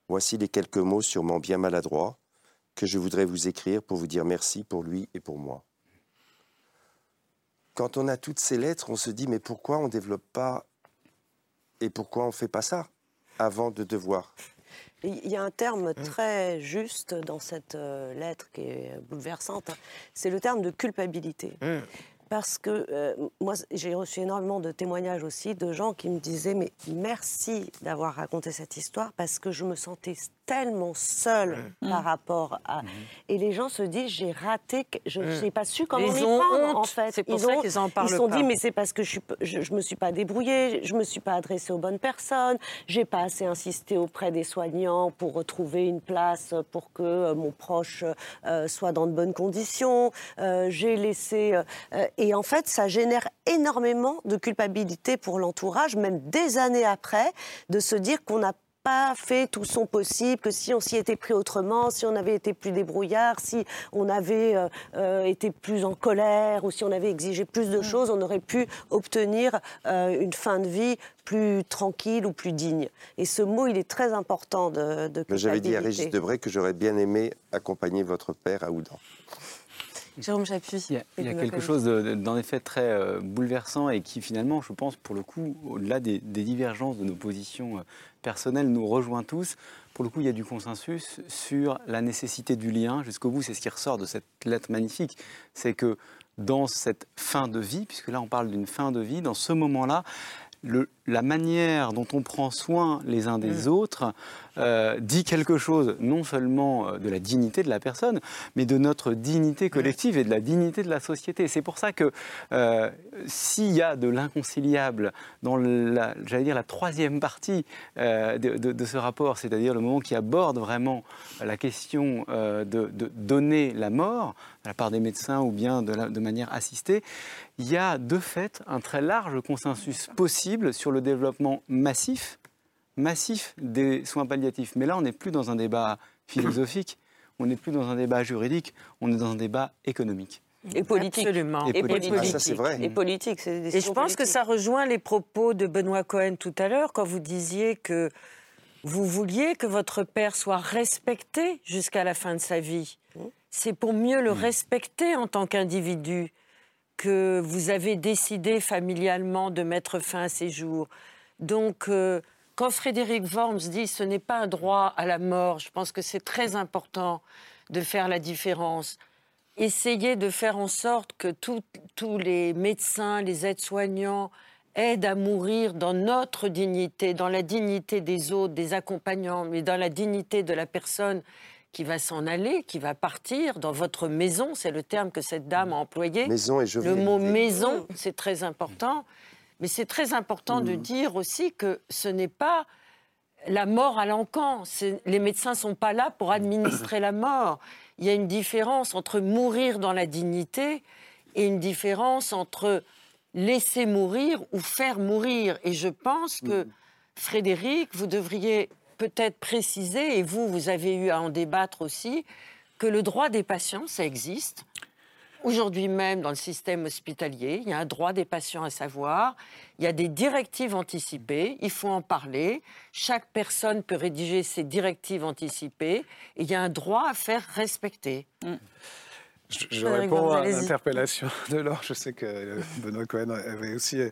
Voici les quelques mots sûrement bien maladroits que je voudrais vous écrire pour vous dire merci pour lui et pour moi. Quand on a toutes ces lettres, on se dit mais pourquoi on ne développe pas et pourquoi on ne fait pas ça avant de devoir? Il y a un terme mmh. très juste dans cette euh, lettre qui est bouleversante, hein. c'est le terme de culpabilité. Mmh. Parce que euh, moi, j'ai reçu énormément de témoignages aussi de gens qui me disaient Mais merci d'avoir raconté cette histoire parce que je me sentais tellement seule Mmh. par rapport à. Et les gens se disent J'ai raté, que- je Mmh. n'ai pas su comment Ils les ont prendre, honte. en fait. C'est pour ils ça ont- qu'ils en parlent Ils se sont pas. dit Mais c'est parce que je je me suis pas débrouillée, je me suis pas adressée aux bonnes personnes, j'ai pas assez insisté auprès des soignants pour retrouver une place pour que euh, mon proche euh, soit dans de bonnes conditions. Euh, j'ai laissé et en fait ça génère énormément de culpabilité pour l'entourage, même des années après, de se dire qu'on n'a pas fait tout son possible, que si on s'y était pris autrement, si on avait été plus débrouillard, si on avait euh, euh, été plus en colère ou si on avait exigé plus de choses, on aurait pu obtenir euh, une fin de vie plus tranquille ou plus digne. Et ce mot, il est très important de, de Mais J'avais dit à. Régis Debray que j'aurais bien aimé accompagner votre père à Oudan. Jérôme Chapuis. Il y a, il y a quelque chose de- d'en effet très euh, bouleversant et qui finalement, je pense, pour le coup, au-delà des, des divergences de nos positions euh, personnelles, nous rejoint tous. Pour le coup, il y a du consensus sur la nécessité du lien jusqu'au bout. C'est ce qui ressort de cette lettre magnifique. C'est que dans cette fin de vie, puisque là on parle d'une fin de vie, dans ce moment-là, le- la manière dont on prend soin les uns des autres euh, dit quelque chose non seulement euh, de la dignité de la personne, mais de notre dignité collective et de la dignité de la société. C'est pour ça que euh, s'il y a de l'inconciliable dans la, j'allais dire la troisième partie euh, de, de- de ce rapport, c'est-à-dire le moment qui aborde vraiment la question de, de donner la mort de la part des médecins ou bien de, la- de manière assistée, il y a de fait un très large consensus possible sur le développement massif, massif des soins palliatifs. Mais là, on n'est plus dans un débat philosophique, on n'est plus dans un débat juridique, on est dans un débat économique. Et politique. Absolument. Et Et politique. politique. Ah, ça, c'est vrai. Et politique, c'est des Et je pense que ça rejoint les propos de Benoît Cohen tout à l'heure quand vous disiez que vous vouliez que votre père soit respecté jusqu'à la fin de sa vie. C'est pour mieux le respecter en tant qu'individu que vous avez décidé familialement de mettre fin à ses jours. Donc, euh, quand Frédéric Worms dit ce n'est pas un droit à la mort, je pense que c'est très important de faire la différence. Essayez de faire en sorte que tous les médecins, les aides-soignants aident à mourir dans notre dignité, dans la dignité des autres, des accompagnants, mais dans la dignité de la personne qui va s'en aller, qui va partir dans votre maison, c'est le terme que cette dame a employé. Maison et Le jovialité. mot maison, c'est très important. Mais c'est très important Mm. de dire aussi que ce n'est pas la mort à l'encan. Les médecins ne sont pas là pour administrer la mort. Il y a une différence entre mourir dans la dignité et une différence entre laisser mourir ou faire mourir. Et je pense que, Frédéric, vous devriez peut-être préciser, et vous, vous avez eu à en débattre aussi, que le droit des patients, ça existe. Aujourd'hui même, dans le système hospitalier, il y a un droit des patients à savoir, il y a des directives anticipées, il faut en parler, chaque personne peut rédiger ses directives anticipées, et il y a un droit à faire respecter. Je, je réponds à l'interpellation de Laure. Je sais que Benoît Cohen avait aussi. euh,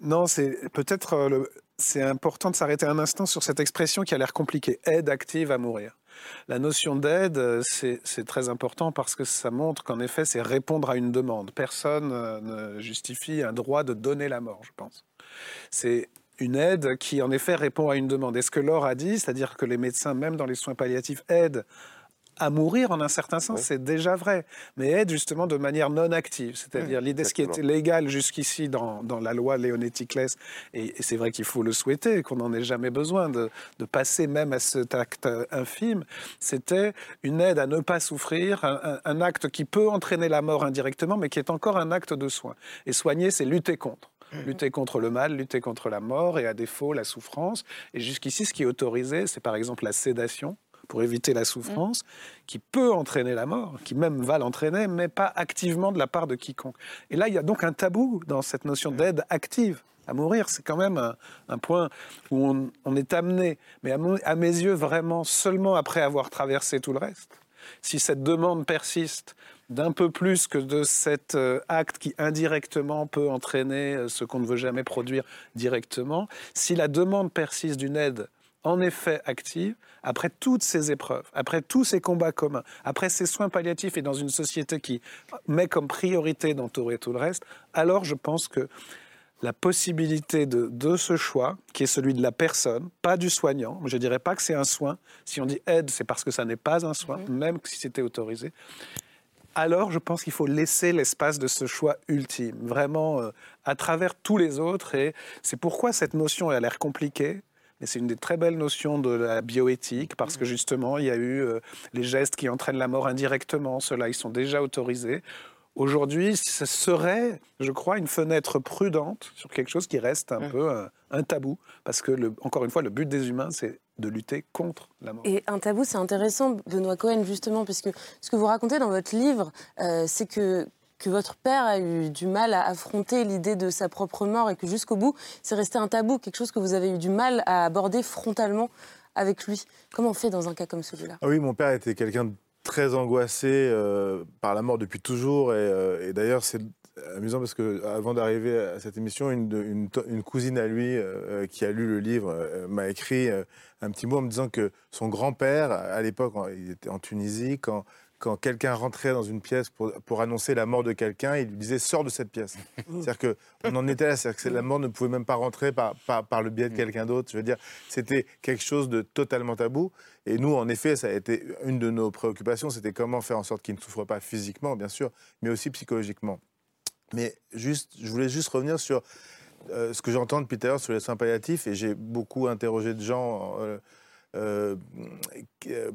Non, c'est peut-être euh, le- c'est important de s'arrêter un instant sur cette expression qui a l'air compliquée aide active à mourir. La notion d'aide, euh, c'est très important parce que ça montre qu'en effet, c'est répondre à une demande. Personne euh, ne justifie un droit de donner la mort, je pense. C'est une aide qui, en effet, répond à une demande. Et ce que Laure a dit, c'est-à-dire que les médecins, même dans les soins palliatifs, aident à mourir en un certain sens, c'est déjà vrai, mais aide justement de manière non active. C'est-à-dire l'idée, ce qui était légal jusqu'ici dans, dans la loi Léonetti-Claes, et, et c'est vrai qu'il faut le souhaiter, qu'on n'en ait jamais besoin de, de passer même à cet acte euh, infime, c'était une aide à ne pas souffrir, un, un- un acte qui peut entraîner la mort indirectement, mais qui est encore un acte de soin. Et soigner, c'est lutter contre. Lutter contre le mal, lutter contre la mort et à défaut la souffrance. Et jusqu'ici, ce qui est autorisé, c'est par exemple la sédation pour éviter la souffrance, qui peut entraîner la mort, qui même va l'entraîner, mais pas activement de la part de quiconque. Et là, il y a donc un tabou dans cette notion d'aide active à mourir. C'est quand même un, un point où on, on est amené, mais à, à mes yeux, vraiment seulement après avoir traversé tout le reste. Si cette demande persiste d'un peu plus que de cet euh, acte qui indirectement peut entraîner euh, ce qu'on ne veut jamais produire directement, si la demande persiste d'une aide en effet active après toutes ces épreuves, après tous ces combats communs, après ces soins palliatifs et dans une société qui met comme priorité d'entourer tout le reste, alors je pense que la possibilité de, de, ce choix, qui est celui de la personne, pas du soignant. Je ne dirais pas que c'est un soin. Si on dit aide, c'est parce que ça n'est pas un soin, même si c'était autorisé. Alors, je pense qu'il faut laisser l'espace de ce choix ultime, vraiment euh, à travers tous les autres. Et c'est pourquoi cette notion a l'air compliquée. Mais c'est une des très belles notions de la bioéthique, parce que justement, il y a eu euh, les gestes qui entraînent la mort indirectement. Ceux-là, ils sont déjà autorisés. Aujourd'hui, ce serait, je crois, une fenêtre prudente sur quelque chose qui reste un peu un, un, tabou. Parce que, le, encore une fois, le but des humains, c'est de lutter contre la mort. Et un tabou, c'est intéressant, Benoît Cohen, justement, parce que ce que vous racontez dans votre livre, euh, c'est que que votre père a eu du mal à affronter l'idée de sa propre mort et que jusqu'au bout, c'est resté un tabou, quelque chose que vous avez eu du mal à aborder frontalement avec lui. Comment on fait dans un cas comme celui-là? Ah Oui, mon père était quelqu'un de très angoissé euh, par la mort depuis toujours. Et, euh, et d'ailleurs, c'est amusant parce que avant d'arriver à cette émission, une, une, une cousine à lui euh, qui a lu le livre m'a écrit un petit mot en me disant que son grand-père, à l'époque, il était en Tunisie, quand, quand quelqu'un rentrait dans une pièce pour, pour annoncer la mort de quelqu'un, il lui disait sors de cette pièce. C'est-à-dire qu'on en était là, c'est-à-dire que la mort ne pouvait même pas rentrer par, par, par le biais de quelqu'un d'autre. Je veux dire, c'était quelque chose de totalement tabou. Et nous, en effet, ça a été une de nos préoccupations, c'était comment faire en sorte qu'il ne souffre pas physiquement, bien sûr, mais aussi psychologiquement. Mais juste, je voulais juste revenir sur euh, ce que j'entends depuis tout à l'heure sur les soins palliatifs, et j'ai beaucoup interrogé de gens euh, euh,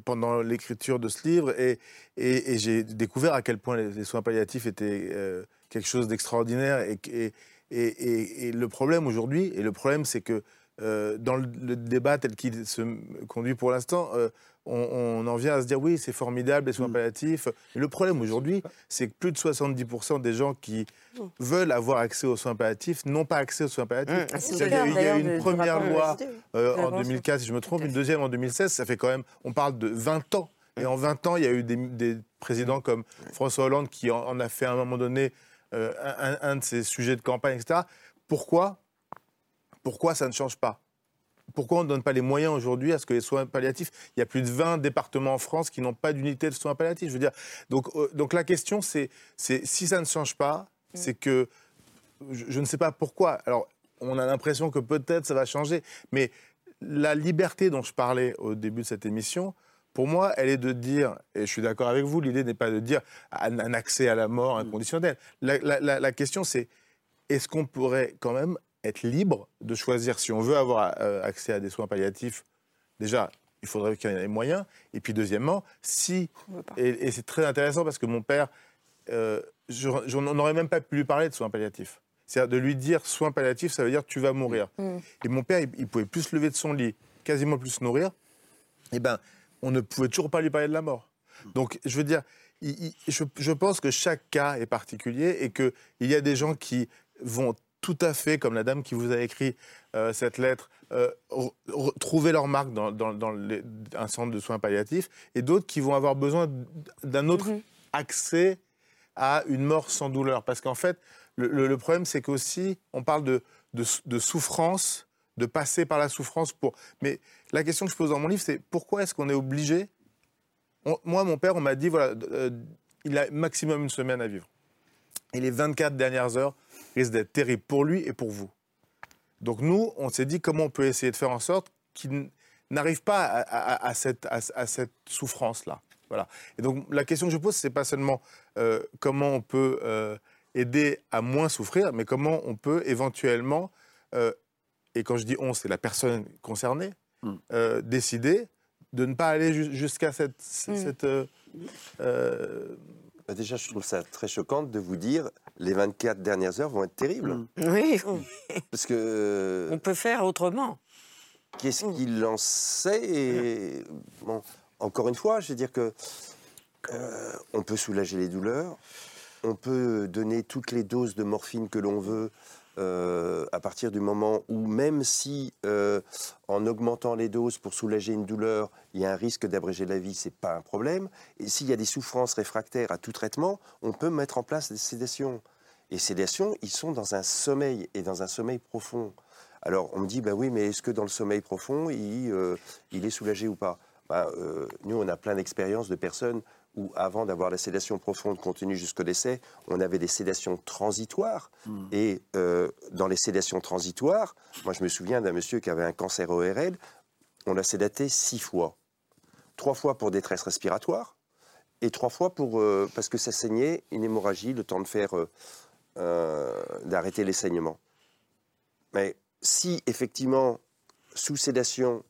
pendant l'écriture de ce livre, et, et, j'ai découvert à quel point les, soins palliatifs étaient euh, quelque chose d'extraordinaire. Et, et, le problème aujourd'hui, et le problème c'est que euh, dans le, débat tel qu'il se conduit pour l'instant, on, on, en vient à se dire oui, c'est formidable les soins mmh. palliatifs. Mais le problème aujourd'hui, c'est que plus de 70% des gens qui mmh. veulent avoir accès aux soins palliatifs n'ont pas accès aux soins palliatifs. Mmh. Il, y a, il y a une première loi euh, en 2004, si je me trompe, une deuxième en 2016. Ça fait quand même, on parle de 20 ans. Et en 20 ans, il y a eu des, des présidents comme François Hollande qui en, en, a fait à un moment donné euh, un, un de ses sujets de campagne, etc. Pourquoi? Pourquoi ça ne change pas? Pourquoi on ne donne pas les moyens aujourd'hui à ce que les soins palliatifs Il y a plus de 20 départements en France qui n'ont pas d'unité de soins palliatifs. Je veux dire, donc, euh, donc la question, c'est si ça ne change pas, c'est que je, je, ne sais pas pourquoi. Alors, on a l'impression que peut-être ça va changer, mais la liberté dont je parlais au début de cette émission, pour moi, elle est de dire, et je suis d'accord avec vous, l'idée n'est pas de dire un accès à la mort inconditionnel. La, la, la, la question, c'est est-ce qu'on pourrait quand même être libre de choisir si on veut avoir euh, accès à des soins palliatifs. Déjà, il faudrait qu'il y ait les moyens. Et puis, deuxièmement, si. Et, et c'est très intéressant parce que mon père, euh, je, je n'aurais même pas pu lui parler de soins palliatifs. C'est-à-dire de lui dire soins palliatifs, ça veut dire tu vas mourir. Mmh. Et mon père, il, il, pouvait plus se lever de son lit, quasiment plus se nourrir. Eh ben, on ne pouvait toujours pas lui parler de la mort. Donc, je veux dire, il, il, je, je, pense que chaque cas est particulier et qu'il y a des gens qui vont tout à fait, comme la dame qui vous a écrit euh, cette lettre, euh, trouver leur marque dans, dans, dans les, un centre de soins palliatifs, et d'autres qui vont avoir besoin d'un autre mmh. accès à une mort sans douleur. Parce qu'en fait, le, le, le problème, c'est qu'aussi, on parle de, de, de, souffrance, de passer par la souffrance pour... Mais la question que je pose dans mon livre, c'est pourquoi est-ce qu'on est obligé... On, moi, mon père, on m'a dit, voilà, euh, il a maximum une semaine à vivre. Et les 24 dernières heures, risque d'être terrible pour lui et pour vous. Donc nous, on s'est dit comment on peut essayer de faire en sorte qu'il n'arrive pas à, à, à, cette, à cette souffrance-là. Voilà. Et donc la question que je pose, c'est pas seulement euh, comment on peut euh, aider à moins souffrir, mais comment on peut éventuellement, euh, et quand je dis on, c'est la personne concernée, mm. décider de ne pas aller jusqu'à cette, mm. cette bah, déjà, je trouve ça très choquant de vous dire les 24 dernières heures vont être terribles. Mmh. Oui. Parce que. On peut faire autrement. Qu'est-ce mmh. qu'il en sait et... bon, Encore une fois, je veux dire que. Euh, on peut soulager les douleurs, on peut donner toutes les doses de morphine que l'on veut euh, à partir du moment où, même si euh, en augmentant les doses pour soulager une douleur, il y a un risque d'abréger la vie, c'est pas un problème. S'il y a des souffrances réfractaires à tout traitement, on peut mettre en place des sédations. Et sédations, ils sont dans un sommeil et dans un sommeil profond. Alors on me dit, bah oui, mais est-ce que dans le sommeil profond, il, euh, est soulagé ou pas? Bah, Nous, on a plein d'expériences de personnes où, avant d'avoir la sédation profonde continue jusqu'au décès, on avait des sédations transitoires. Et euh, dans les sédations transitoires, moi je me souviens d'un monsieur qui avait un cancer ORL, on l'a sédaté six fois. Trois fois pour détresse respiratoire et trois fois pour, euh, parce que ça saignait, une hémorragie, le temps de faire, euh, euh, d'arrêter les saignements. Mais si effectivement, sous sédation,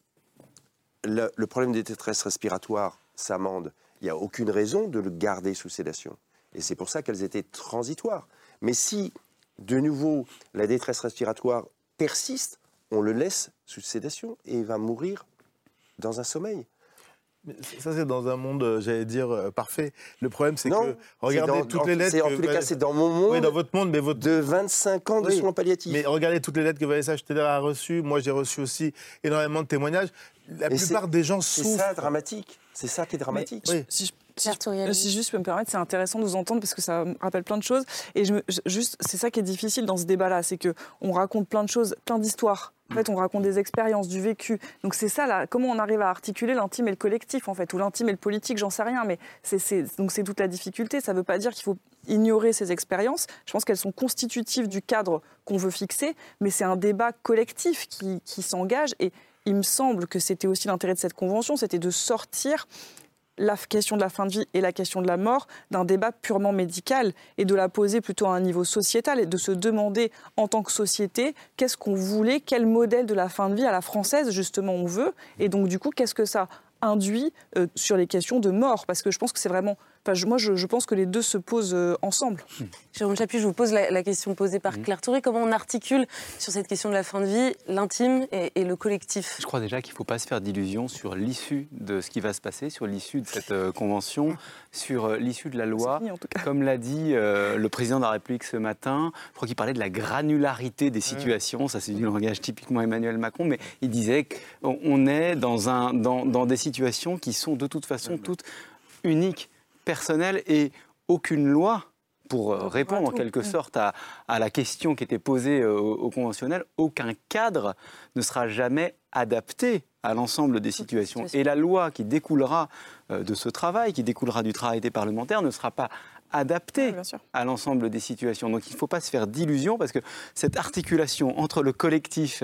le, le problème des détresse respiratoire s'amende, il n'y a aucune raison de le garder sous sédation. Et c'est pour ça qu'elles étaient transitoires. Mais si, de nouveau, la détresse respiratoire persiste, on le laisse sous sédation et il va mourir dans un sommeil. Ça, c'est dans un monde, euh, j'allais dire, euh, parfait. Le problème, c'est que, regardez c'est dans- toutes en- les lettres. c'est- en que tous les cas, c'est dans mon monde Oui, dans votre monde, mais votre. De 25 ans de Oui. soins palliatifs. Mais regardez toutes les lettres que Vanessa Schneider a reçues. Moi, j'ai reçu aussi énormément de témoignages. La Et plupart c'est- des gens C'est souffrent. ça dramatique. C'est ça qui est dramatique. Mais si je- si je- si juste je peux me permettre, c'est intéressant de vous entendre parce que ça me rappelle plein de choses. Et je me- je- juste, c'est ça qui est difficile dans ce débat-là, c'est que on raconte plein de choses, plein d'histoires. En fait, on raconte des expériences, du vécu. Donc c'est ça là. Comment on arrive à articuler l'intime et le collectif en fait, ou l'intime et le politique, j'en sais rien. Mais c'est c'est- donc c'est toute la difficulté. Ça ne veut pas dire qu'il faut ignorer ces expériences. Je pense qu'elles sont constitutives du cadre qu'on veut fixer, mais c'est un débat collectif qui, qui s'engage. Et il me semble que c'était aussi l'intérêt de cette convention, c'était de sortir la question de la fin de vie et la question de la mort d'un débat purement médical et de la poser plutôt à un niveau sociétal et de se demander en tant que société qu'est-ce qu'on voulait, quel modèle de la fin de vie à la française justement on veut. Et donc du coup qu'est-ce que ça induit euh, sur les questions de mort? Parce que je pense que c'est vraiment enfin, je- moi je, je pense que les deux se posent euh, ensemble. Jérôme Chapuis, je vous pose la, la question posée par Claire Touré. Comment on articule sur cette question de la fin de vie l'intime et, et le collectif? Je crois déjà qu'il ne faut pas se faire d'illusions sur l'issue de ce qui va se passer, sur l'issue de cette euh, convention, sur euh, l'issue de la loi. Comme l'a dit euh, le président de la République ce matin, je crois qu'il parlait de la granularité des situations. Ça, c'est du langage typiquement Emmanuel Macron, mais il disait qu'on on est dans, un, dans, dans des situations qui sont de toute façon toutes uniques, personnelles et aucune loi pour euh, répondre en quelque sorte à, à la question qui était posée euh, au, au conventionnel, aucun cadre ne sera jamais adapté à l'ensemble des situations. Et la loi qui découlera euh, de ce travail, qui découlera du travail des parlementaires, ne sera pas adaptée à l'ensemble des situations. Donc il ne faut pas se faire d'illusions parce que cette articulation entre le collectif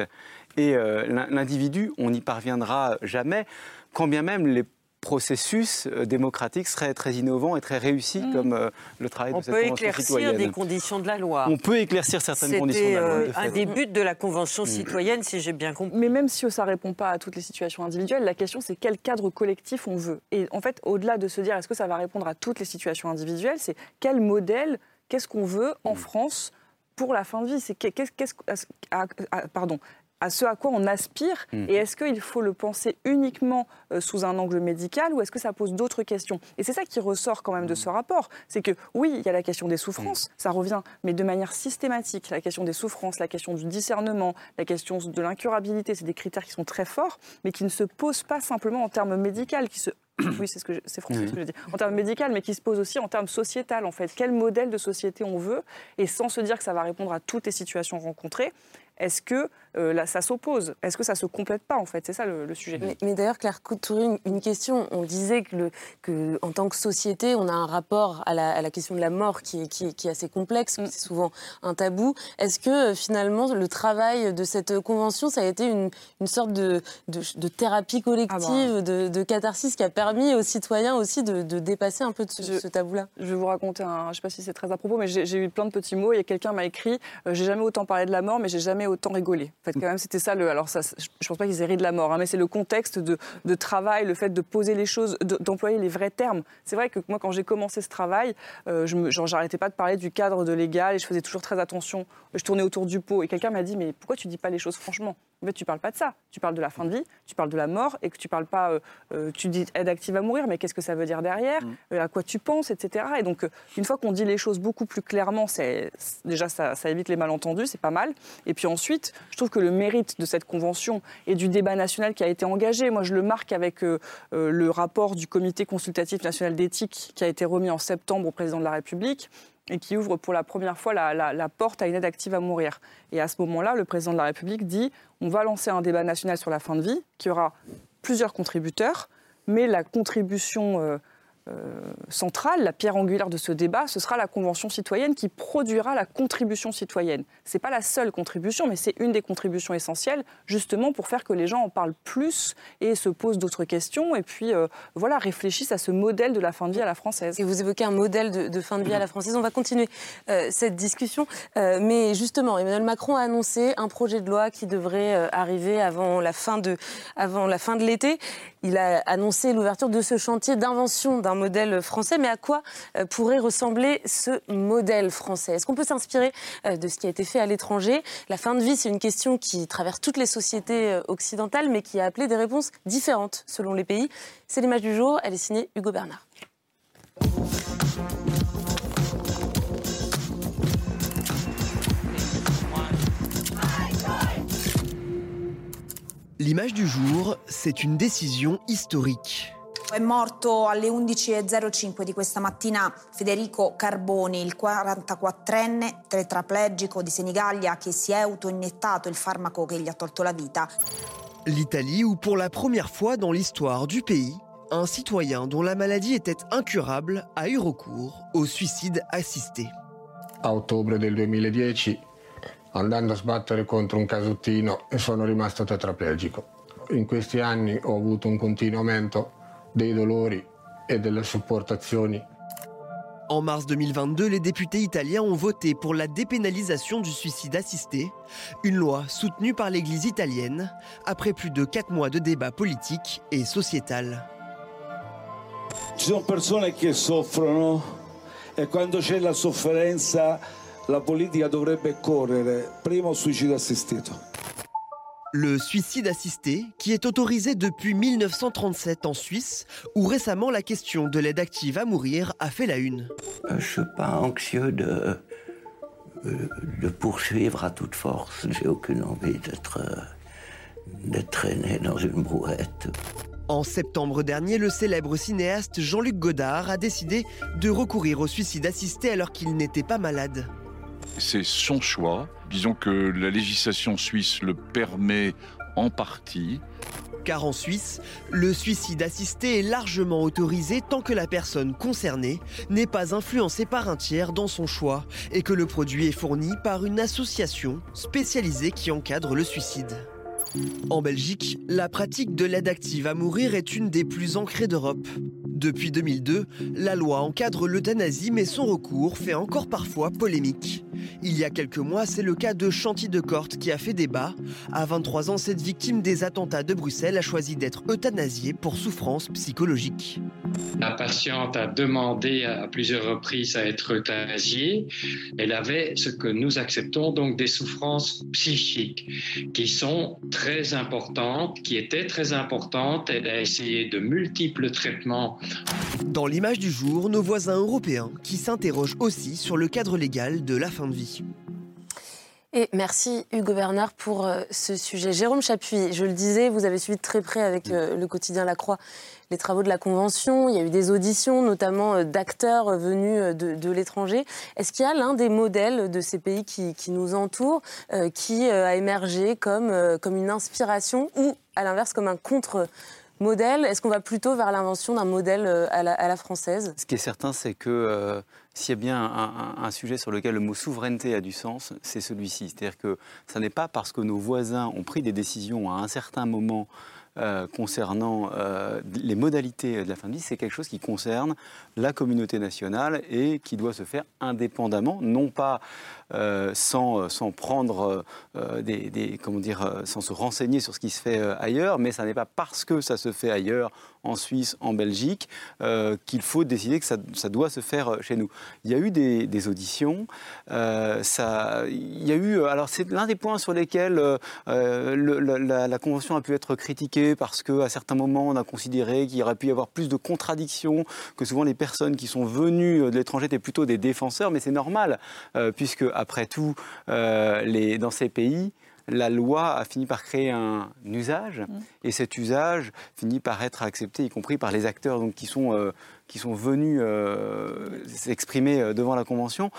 et euh, l'in- l'individu, on n'y parviendra jamais, quand bien même les processus euh, démocratiques seraient très innovants et très réussis comme euh, le travail On de cette peut convention éclaircir citoyenne. des conditions de la loi. On peut éclaircir certaines conditions de C'était la loi. euh, de fait. un des buts de la Convention citoyenne, si j'ai bien compris. Mais même si ça ne répond pas à toutes les situations individuelles, la question c'est quel cadre collectif on veut. Et en fait, au-delà de se dire est-ce que ça va répondre à toutes les situations individuelles, c'est quel modèle, qu'est-ce qu'on veut en France pour la fin de vie? C'est qu'est-ce, qu'est-ce- pardon, à ce à quoi on aspire Mm. et est-ce qu'il faut le penser uniquement euh, sous un angle médical ou est-ce que ça pose d'autres questions? Et c'est ça qui ressort quand même de ce rapport, c'est que oui, il y a la question des souffrances, ça revient, mais de manière systématique, la question des souffrances, la question du discernement, la question de l'incurabilité, c'est des critères qui sont très forts, mais qui ne se posent pas simplement en termes médicaux, qui se oui, c'est ce que je- c'est français Oui. ce que je dis. En termes médical, mais qui se pose aussi en termes sociétal, en fait. Quel modèle de société on veut? Et sans se dire que ça va répondre à toutes les situations rencontrées, est-ce que euh, là, ça s'oppose? Est-ce que ça se complète pas, en fait? C'est ça le, le sujet. Mais, mais d'ailleurs, Claire Coutouré, une, une question. On disait que, le, que, en tant que société, on a un rapport à la, à la question de la mort qui est, qui est- qui est assez complexe, Mm. c'est souvent un tabou. Est-ce que euh, finalement, le travail de cette convention, ça a été une, une sorte de, de, de thérapie collective, de, de catharsis qui a permis aux citoyens aussi de, de dépasser un peu de ce, ce tabou-là? Je vais vous raconter un. Je sais pas si c'est très à propos, mais j'ai j'ai eu plein de petits mots. Et quelqu'un m'a écrit euh, J'ai jamais autant parlé de la mort, mais j'ai jamais autant rigolé. En fait, quand même, c'était ça le. Alors, ça, je pense pas qu'ils aient ri de la mort, hein, mais c'est le contexte de, travail, le fait de poser les choses, de- d'employer les vrais termes. C'est vrai que moi, quand j'ai commencé ce travail, euh, j'arrêtais pas de parler du cadre de légal et je faisais toujours très attention. Je tournais autour du pot. Et quelqu'un m'a dit Mais pourquoi tu dis pas les choses franchement? Fait, tu parles pas de ça. Tu parles de la fin de vie, tu parles de la mort et que tu parles pas. euh, euh, tu dis aide active à mourir, mais qu'est-ce que ça veut dire derrière Euh, À quoi tu penses, etc. Et donc, une fois qu'on dit les choses beaucoup plus clairement, c'est déjà ça, ça évite les malentendus, c'est pas mal. Et puis ensuite, je trouve que le mérite de cette convention et du débat national qui a été engagé, moi je le marque avec le rapport du Comité consultatif national d'éthique qui a été remis en septembre au président de la République et qui ouvre pour la première fois la, porte à une aide active à mourir. Et à ce moment-là, le président de la République dit on va lancer un débat national sur la fin de vie qui aura plusieurs contributeurs, mais la contribution euh, euh, centrale, la pierre angulaire de ce débat, ce sera la Convention citoyenne qui produira la contribution citoyenne. Ce n'est pas la seule contribution, mais c'est une des contributions essentielles, justement pour faire que les gens en parlent plus et se posent d'autres questions, et puis euh, voilà, réfléchissent à ce modèle de la fin de vie à la française. Et vous évoquez un modèle de, fin de vie à la française. On va continuer euh, cette discussion. mais justement, Emmanuel Macron a annoncé un projet de loi qui devrait arriver avant la fin de, avant la fin de l'été. Il a annoncé l'ouverture de ce chantier d'invention d'un modèle français. Mais à quoi euh, pourrait ressembler ce modèle français? Est-ce qu'on peut s'inspirer euh, de ce qui a été fait à l'étranger? La fin de vie, c'est une question qui traverse toutes les sociétés euh, occidentales, mais qui a appelé des réponses différentes selon les pays. C'est l'image du jour. Elle est signée Hugo Bernard. L'image du jour, c'est une décision historique. È morto alle 11.05 di questa mattina Federico Carboni, il 44enne tetraplegico di Senigallia che si è autoiniettato il farmaco che gli ha tolto la vita. L'Italie où pour la première fois dans l'histoire du pays, un citoyen dont la maladie était incurable a eu recours au suicide assisté. A ottobre del 2010, andando a sbattere contro un casuttino, sono rimasto tetraplegico. In questi anni ho avuto un continuo aumento dei dolori et delle sopportazioni. En mars 2022, les députés italiens ont voté pour la dépénalisation du suicide assisté, une loi soutenue par l'Église italienne après plus de quatre mois de débats politiques et sociétal. Ci sono persone che soffrono e quando c'è la sofferenza la politica dovrebbe correre prima al suicidio assistito. Le suicide assisté, qui est autorisé depuis 1937 en Suisse, où récemment la question de l'aide active à mourir a fait la une. Euh, je ne suis pas anxieux de, euh, de poursuivre à toute force. J'ai aucune envie d'être euh, traîné dans une brouette. En septembre dernier, le célèbre cinéaste Jean-Luc Godard a décidé de recourir au suicide assisté alors qu'il n'était pas malade. C'est son choix. Disons que la législation suisse le permet en partie. Car en Suisse, le suicide assisté est largement autorisé tant que la personne concernée n'est pas influencée par un tiers dans son choix et que le produit est fourni par une association spécialisée qui encadre le suicide. En Belgique, la pratique de l'aide active à mourir est une des plus ancrées d'Europe. Depuis 2002, la loi encadre l'euthanasie mais son recours fait encore parfois polémique. Il y a quelques mois, c'est le cas de Chanty de Corte qui a fait débat. À 23 ans, cette victime des attentats de Bruxelles a choisi d'être euthanasiée pour souffrance psychologique. La patiente a demandé à plusieurs reprises à être euthanasiée. Elle avait ce que nous acceptons donc des souffrances psychiques qui sont très importantes, qui étaient très importantes. Elle a essayé de multiples traitements. Dans l'image du jour, nos voisins européens qui s'interrogent aussi sur le cadre légal de la fin de vie. Et merci Hugo Bernard pour euh, ce sujet. Jérôme Chapuis, je le disais, vous avez suivi de très près avec euh, le quotidien La Croix les travaux de la Convention. Il y a eu des auditions, notamment euh, d'acteurs venus de, l'étranger. Est-ce qu'il y a l'un des modèles de ces pays qui, nous entourent qui a émergé comme, comme une inspiration ou, à l'inverse, comme un contre modèle Est-ce qu'on va plutôt vers l'invention d'un modèle à la, française? Ce qui est certain, c'est que s'il y a bien un, sujet sur lequel le mot souveraineté a du sens, c'est celui-ci. C'est-à-dire que ce n'est pas parce que nos voisins ont pris des décisions à un certain moment euh, concernant euh, les modalités de la fin de vie, c'est quelque chose qui concerne la communauté nationale et qui doit se faire indépendamment, non pas euh, sans, sans, prendre des, comment dire, sans se renseigner sur ce qui se fait ailleurs, mais ça n'est pas parce que ça se fait ailleurs en Suisse, en Belgique, euh, qu'il faut décider que ça, doit se faire euh, chez nous. Il y a eu des, auditions. Euh, ça, il y a eu, alors c'est l'un des points sur lesquels la, convention a pu être critiquée parce qu'à certains moments on a considéré qu'il aurait pu y avoir plus de contradictions, que souvent les personnes qui sont venues de l'étranger étaient plutôt des défenseurs, mais c'est normal puisque après tout, les, dans ces pays, la loi a fini par créer un usage, et cet usage finit par être accepté, y compris par les acteurs donc, qui, sont, qui sont venus s'exprimer devant la Convention.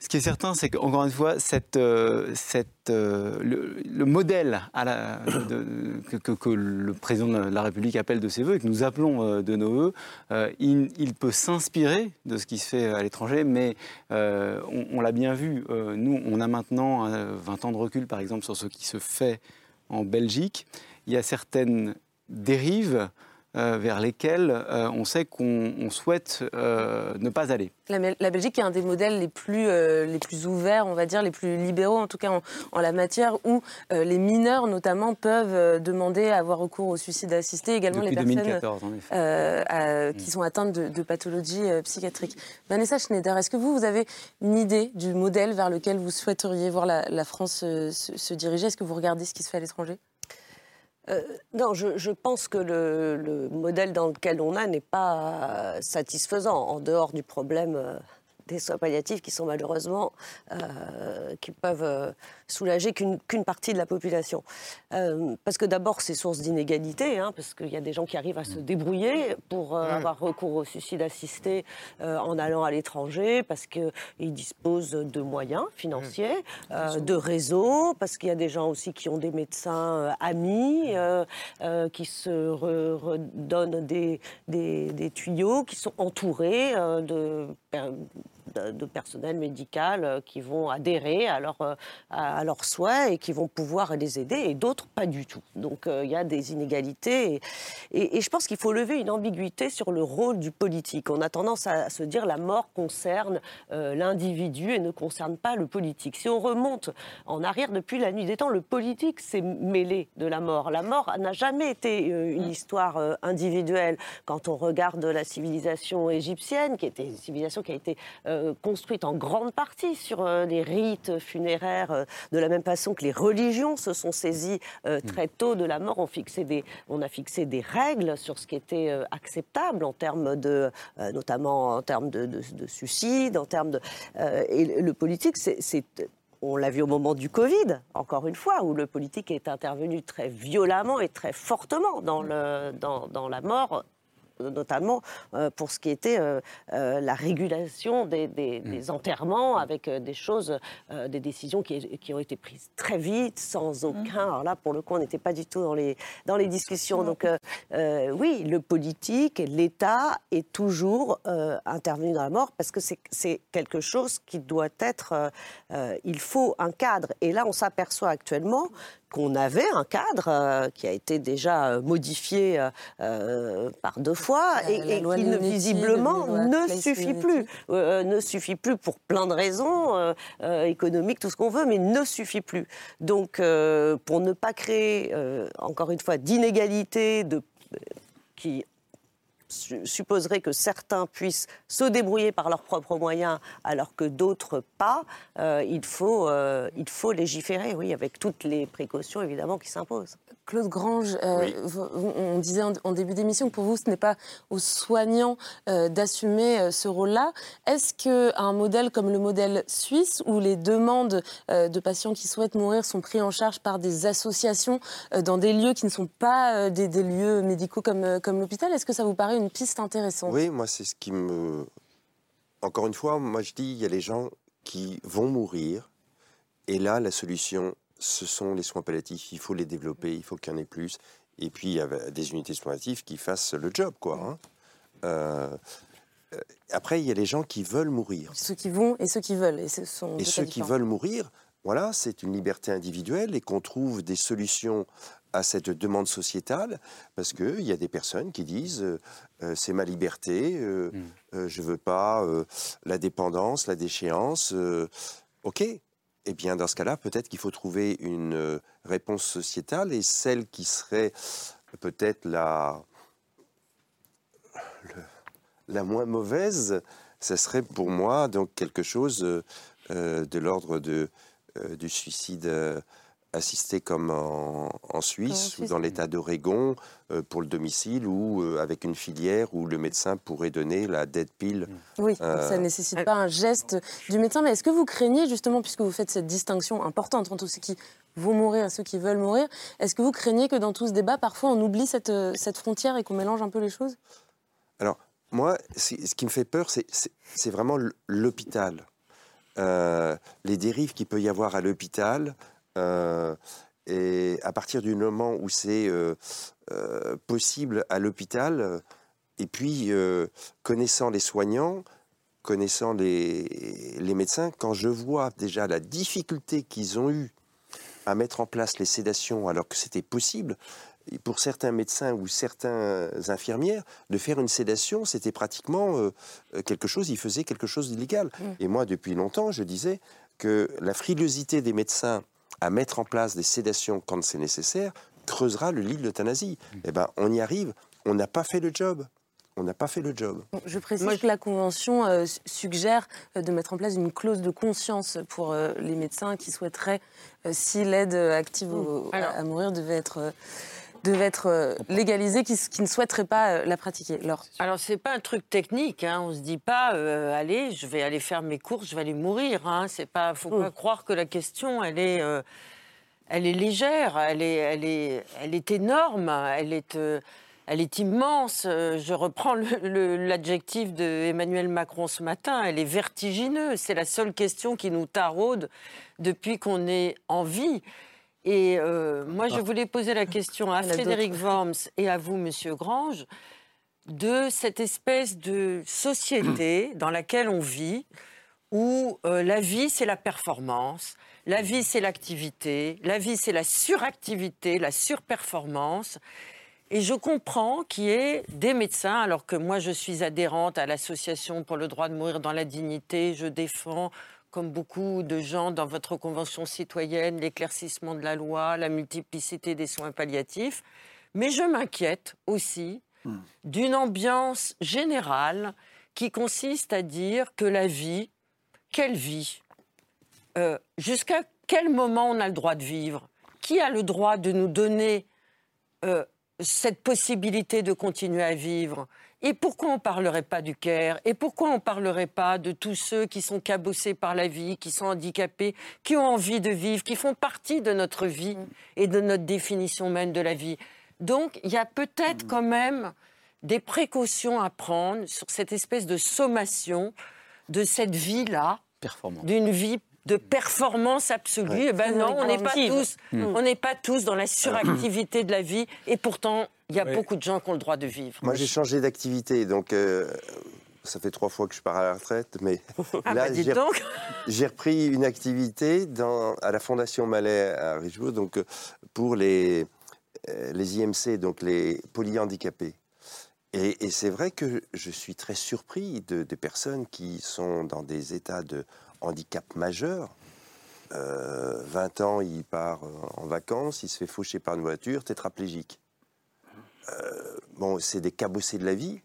Ce qui est certain, c'est qu'encore une fois, euh, euh, le, modèle que, le président de la République appelle de ses voeux et que nous appelons euh, de nos voeux, il, peut s'inspirer de ce qui se fait à l'étranger, mais on, on l'a bien vu, nous, on a maintenant 20 ans de recul, par exemple, sur ce qui se fait en Belgique. Il y a certaines dérives euh, vers lesquels euh, on sait qu'on souhaite euh, ne pas aller. La, Belgique est un des modèles les plus, les plus ouverts, on va dire, les plus libéraux, en tout cas en, la matière, où les mineurs notamment peuvent demander à avoir recours au suicide assisté, également les personnes qui sont atteintes de, pathologies psychiatriques. Vanessa Schneider, est-ce que vous, vous avez une idée du modèle vers lequel vous souhaiteriez voir la, France se diriger? Est-ce que vous regardez ce qui se fait à l'étranger? Euh, non, je, pense que le, modèle dans lequel on a n'est pas satisfaisant, en dehors du problème euh, des soins palliatifs qui sont malheureusement, euh, qui peuvent soulager qu'une partie de la population. Euh, parce que d'abord, c'est source d'inégalité, hein, parce qu'il y a des gens qui arrivent à se débrouiller pour avoir recours au suicide assisté en allant à l'étranger, parce qu'ils disposent de moyens financiers, de réseaux, parce qu'il y a des gens aussi qui ont des médecins amis, qui se redonnent des, des, tuyaux, qui sont entourés de de, personnel médical euh, qui vont adhérer à, leur, euh, à, leurs souhaits et qui vont pouvoir les aider, et d'autres pas du tout. Donc euh, il y a des inégalités. Et, je pense qu'il faut lever une ambiguïté sur le rôle du politique. On a tendance à, se dire la mort concerne l'individu et ne concerne pas le politique. Si on remonte en arrière depuis la nuit des temps, le politique s'est mêlé de la mort. La mort n'a jamais été une histoire individuelle. Quand on regarde la civilisation égyptienne, qui était une civilisation qui a été euh, construite en grande partie sur euh, les rites funéraires, euh, de la même façon que les religions se sont saisies mm. très tôt de la mort. On, fixé des, on a fixé des règles sur ce qui était acceptable en termes de, notamment en termes de, suicide, en termes de. et le politique, c'est on l'a vu au moment du Covid, encore une fois, où le politique est intervenu très violemment et très fortement dans, le, dans, dans la mort notamment euh, pour ce qui était euh, euh, la régulation des, mm. enterrements, avec des choses, des décisions qui, qui, ont été prises très vite, sans mm. aucun. Alors là, pour le coup, on n'était pas du tout dans les, dans les discussions. Donc, oui, le politique et l'État est toujours intervenu dans la mort parce que c'est quelque chose qui doit être. il faut un cadre. Et là, on s'aperçoit actuellement qu'on avait un cadre euh, qui a été déjà euh, modifié euh, par deux fois et, qui ne, visiblement ne suffit plus. ne suffit plus pour plein de raisons économiques, tout ce qu'on veut, mais ne suffit plus. Donc, pour ne pas créer, encore une fois, d'inégalités de qui supposerait que certains puissent se débrouiller par leurs propres moyens alors que d'autres pas, euh, il, faut, euh, il faut légiférer, oui, avec toutes les précautions évidemment qui s'imposent. Claude Grange, euh, on disait en, début d'émission que pour vous, ce n'est pas aux soignants d'assumer ce rôle-là. Est-ce qu'un modèle comme le modèle suisse, où les demandes de patients qui souhaitent mourir sont prises en charge par des associations dans des lieux qui ne sont pas des, des lieux médicaux comme, comme l'hôpital, est-ce que ça vous paraît une piste intéressante? Oui, moi, c'est ce qui me. Encore une fois, moi, je dis il y a les gens qui vont mourir. Et là, la solution, ce sont les soins palliatifs. Il faut les développer, il faut qu'il y en ait plus. Et puis, il y a des unités soins palliatives qui fassent le job, quoi. Hein. Euh, après, il y a les gens qui veulent mourir. Ceux qui vont et ceux qui veulent. Et, ce sont et ceux qui veulent mourir, voilà, c'est une liberté individuelle et qu'on trouve des solutions à cette demande sociétale, parce qu'il y a des personnes qui disent euh, euh, c'est ma liberté, euh, mm. je veux pas la dépendance, la déchéance. ok, eh bien dans ce cas-là, peut-être qu'il faut trouver une réponse sociétale et celle qui serait peut-être la, la moins mauvaise, ce serait pour moi donc quelque chose de l'ordre de, du suicide assisté comme en, Suisse, ou dans l'État d'Oregon euh, pour le domicile ou euh, avec une filière où le médecin pourrait donner la dead pill. Oui, ça ne euh, nécessite pas un geste du médecin. Mais est-ce que vous craignez justement, puisque vous faites cette distinction importante entre ce qui vont mourir et ceux qui veulent mourir. Est-ce que vous craignez que dans tout ce débat, parfois, on oublie cette, cette frontière et qu'on mélange un peu les choses? Alors, moi, ce qui me fait peur, c'est vraiment l'hôpital. Euh, les dérives qu'il peut y avoir à l'hôpital, euh, et à partir du moment où c'est euh, possible à l'hôpital, et puis connaissant les soignants, connaissant les, les, médecins, quand je vois déjà la difficulté qu'ils ont eue à mettre en place les sédations alors que c'était possible, pour certains médecins ou certains infirmières, de faire une sédation, c'était pratiquement euh, quelque chose, ils faisaient quelque chose d'illégal. Mm. Et moi, depuis longtemps, je disais que la frilosité des médecins à mettre en place des sédations quand c'est nécessaire creusera le lit de l'euthanasie. Mm. Eh ben, on y arrive. On n'a pas fait le job on n'a pas fait le job. Je précise que la Convention euh, suggère euh, de mettre en place une clause de conscience pour les médecins qui souhaiteraient, si l'aide active mm. à, mourir devait être devait être euh, légalisée qui, qui, ne souhaiteraient pas euh, la pratiquer. Alors, Alors c'est pas un truc technique. Hein. On se dit pas, euh, allez, je vais aller faire mes courses, je vais aller mourir. Hein. C'est pas, faut pas mm. croire que la question, elle est, elle est légère, elle est, elle est, elle est énorme, elle est. elle est immense. Je reprends l'adjectif de Emmanuel Macron ce matin. Elle est vertigineuse. C'est la seule question qui nous taraude depuis qu'on est en vie. Et euh, moi, je ah. voulais poser la question à Frédéric Worms et à vous, Monsieur Grange, de cette espèce de société dans laquelle on vit, où euh, la vie, c'est la performance, la vie, c'est l'activité, la vie, c'est la suractivité, la surperformance. Et je comprends qu'il y ait des médecins, alors que moi je suis adhérente à l'association pour le droit de mourir dans la dignité, je défends comme beaucoup de gens dans votre convention citoyenne, l'éclaircissement de la loi, la multiplicité des soins palliatifs. Mais je m'inquiète aussi hmm. d'une ambiance générale qui consiste à dire que la vie, quelle vie euh, Jusqu'à quel moment on a le droit de vivre? Qui a le droit de nous donner euh, cette possibilité de continuer à vivre? Et pourquoi on ne parlerait pas du Caire? Et pourquoi on ne parlerait pas de tous ceux qui sont cabossés par la vie, qui sont handicapés, qui ont envie de vivre, qui font partie de notre vie et de notre définition même de la vie? Donc, il y a peut-être quand même des précautions à prendre sur cette espèce de sommation de cette vie-là, d'une vie de performance absolue. Eh ben non, on n'est pas tous, hmm. on n'est pas tous dans la suractivité de la vie, et pourtant il y a beaucoup de gens qui ont le droit de vivre. Moi, j'ai changé d'activité, donc euh, ça fait trois fois que je pars à la retraite, mais ah là, bah, j'ai repris une activité dans, à la Fondation Malais à Richebourg, donc pour les euh, les IMC, donc les polyhandicapés. Et, et c'est vrai que je suis très surpris de, des personnes qui sont dans des états de handicap majeur. 20 euh, ans, il part en vacances, il se fait faucher par une voiture, tétraplégique. Euh, bon, c'est des cabossés de la vie,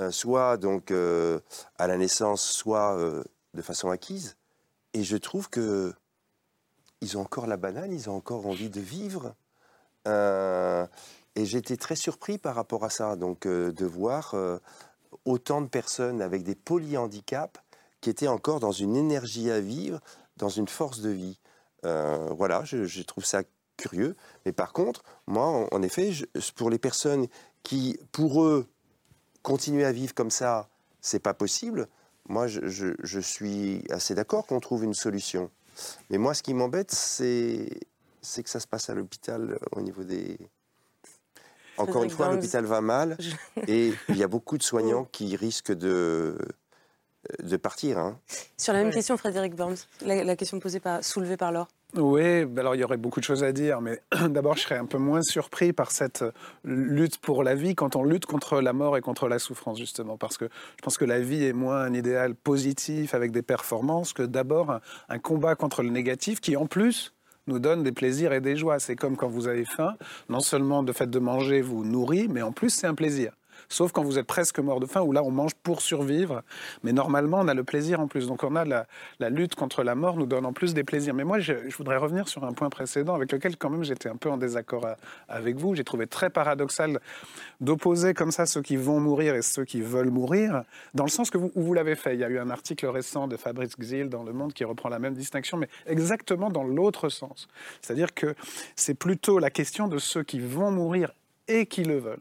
euh, soit donc à la naissance, soit de façon acquise. Et je trouve que ils ont encore la banane, ils ont encore envie de vivre. et j'étais très surpris par rapport à ça, donc de voir autant de personnes avec des polyhandicaps qui étaient encore dans une énergie à vivre, dans une force de vie. Euh, voilà, je, trouve ça curieux. Mais par contre, moi, en, effet, pour les personnes qui, pour eux, continuer à vivre comme ça, c'est pas possible. Moi, je, suis assez d'accord qu'on trouve une solution. Mais moi, ce qui m'embête, c'est que ça se passe à l'hôpital au niveau des. Encore une fois, l'hôpital va mal et il y a beaucoup de soignants qui risquent de, de partir. Hein. Sur la même question, Frédéric Burns, la, question posée par, soulevée par Laure. Oui, ben alors il y aurait beaucoup de choses à dire, mais d'abord je serais un peu moins surpris par cette lutte pour la vie quand on lutte contre la mort et contre la souffrance, justement, parce que je pense que la vie est moins un idéal positif avec des performances que d'abord un, combat contre le négatif qui en plus nous donne des plaisirs et des joies. C'est comme quand vous avez faim, non seulement le fait de manger vous nourrit, mais en plus c'est un plaisir. Sauf quand vous êtes presque mort de faim, où là, on mange pour survivre. Mais normalement, on a le plaisir en plus. Donc, on a la, lutte contre la mort nous donne en plus des plaisirs. Mais moi, je, voudrais revenir sur un point précédent avec lequel, quand même, j'étais un peu en désaccord à- avec vous. J'ai trouvé très paradoxal d'opposer comme ça ceux qui vont mourir et ceux qui veulent mourir, dans le sens que où vous l'avez fait. Il y a eu un article récent de Fabrice Gzil dans Le Monde qui reprend la même distinction, mais exactement dans l'autre sens. C'est-à-dire que c'est plutôt la question de ceux qui vont mourir et qui le veulent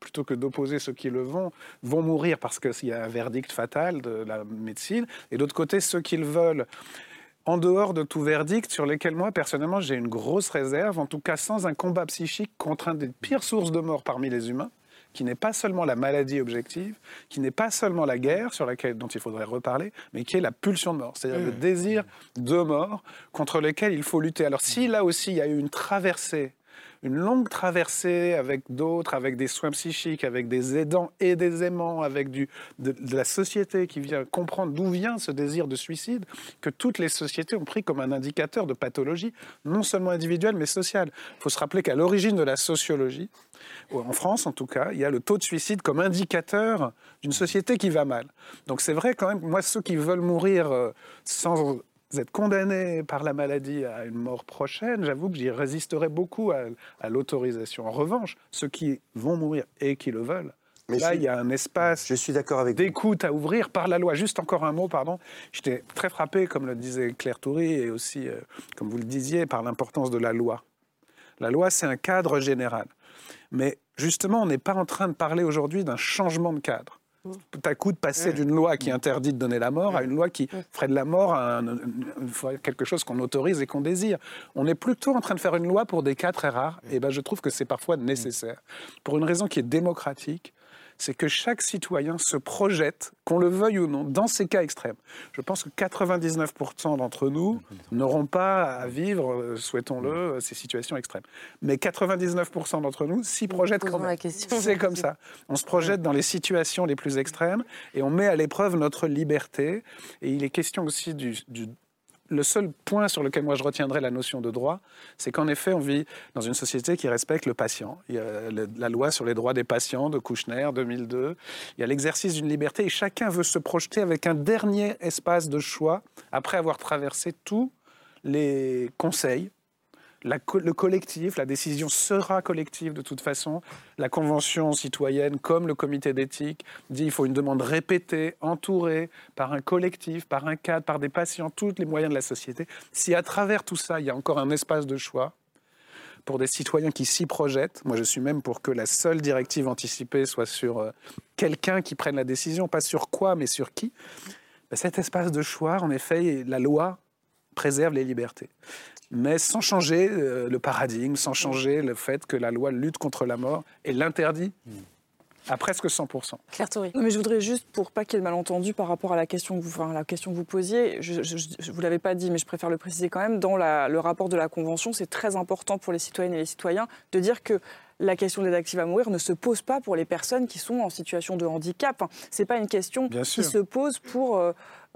plutôt que d'opposer ceux qui le vont, vont mourir parce qu'il y a un verdict fatal de la médecine, et d'autre côté, ceux qui le veulent, en dehors de tout verdict, sur lesquels moi, personnellement, j'ai une grosse réserve, en tout cas sans un combat psychique contre un des pires sources de mort parmi les humains, qui n'est pas seulement la maladie objective, qui n'est pas seulement la guerre, sur laquelle dont il faudrait reparler, mais qui est la pulsion de mort, c'est-à-dire le désir de mort contre lequel il faut lutter. Alors si là aussi il y a eu une traversée une longue traversée avec d'autres, avec des soins psychiques, avec des aidants et des aimants, avec du, de, de la société qui vient comprendre d'où vient ce désir de suicide, que toutes les sociétés ont pris comme un indicateur de pathologie, non seulement individuelle, mais sociale. Il faut se rappeler qu'à l'origine de la sociologie, en France en tout cas, il y a le taux de suicide comme indicateur d'une société qui va mal. Donc c'est vrai quand même, moi, ceux qui veulent mourir euh, sans être condamnés par la maladie à une mort prochaine, j'avoue que j'y résisterai beaucoup à, à l'autorisation. En revanche, ceux qui vont mourir et qui le veulent, Mais là, il y a un espace Je suis d'accord avec vous. d'écoute à ouvrir par la loi. Juste encore un mot, pardon. J'étais très frappé, comme le disait Claire Toury, et aussi, euh, comme vous le disiez, par l'importance de la loi. La loi, c'est un cadre général. Mais justement, on n'est pas en train de parler aujourd'hui d'un changement de cadre. Tout à coup, de passer d'une loi qui interdit de donner la mort à une loi qui ferait de la mort un- quelque chose qu'on autorise et qu'on désire. On est plutôt en train de faire une loi pour des cas très rares. Et ben, je trouve que c'est parfois nécessaire. Pour une raison qui est démocratique, c'est que chaque citoyen se projette, qu'on le veuille ou non, dans ces cas extrêmes. Je pense que 99% d'entre nous n'auront pas à vivre, euh, souhaitons-le, euh, ces situations extrêmes. Mais 99% d'entre nous s'y projettent quand même. C'est comme ça. On se projette dans les situations les plus extrêmes et on met à l'épreuve notre liberté. Et il est question aussi du, du- le seul point sur lequel moi je retiendrai la notion de droit, c'est qu'en effet, on vit dans une société qui respecte le patient. Il y a la loi sur les droits des patients de Kouchner, 2002. Il y a l'exercice d'une liberté et chacun veut se projeter avec un dernier espace de choix après avoir traversé tous les conseils. Le collectif, la décision sera collective de toute façon. La convention citoyenne, comme le comité d'éthique, dit qu'il faut une demande répétée, entourée par un collectif, par un cadre, par des patients, tous les moyens de la société. Si à travers tout ça, il y a encore un espace de choix pour des citoyens qui s'y projettent, moi je suis même pour que la seule directive anticipée soit sur euh, quelqu'un qui prenne la décision, pas sur quoi, mais sur qui. Ben, cet espace de choix, en effet, la loi préserve les libertés mais sans changer euh, le paradigme, sans changer le fait que la loi lutte contre la mort et l'interdit à presque 100%. Claire Toury. Non, mais je voudrais juste, pour pas qu'il y ait de malentendu par rapport à la question que vous, enfin, la question que vous posiez, je ne vous l'avez pas dit, mais je préfère le préciser quand même, dans la- le rapport de la Convention, c'est très important pour les citoyennes et les citoyens de dire que la question de l'aide active à mourir ne se pose pas pour les personnes qui sont en situation de handicap. Enfin, c'est pas une question qui se pose pour...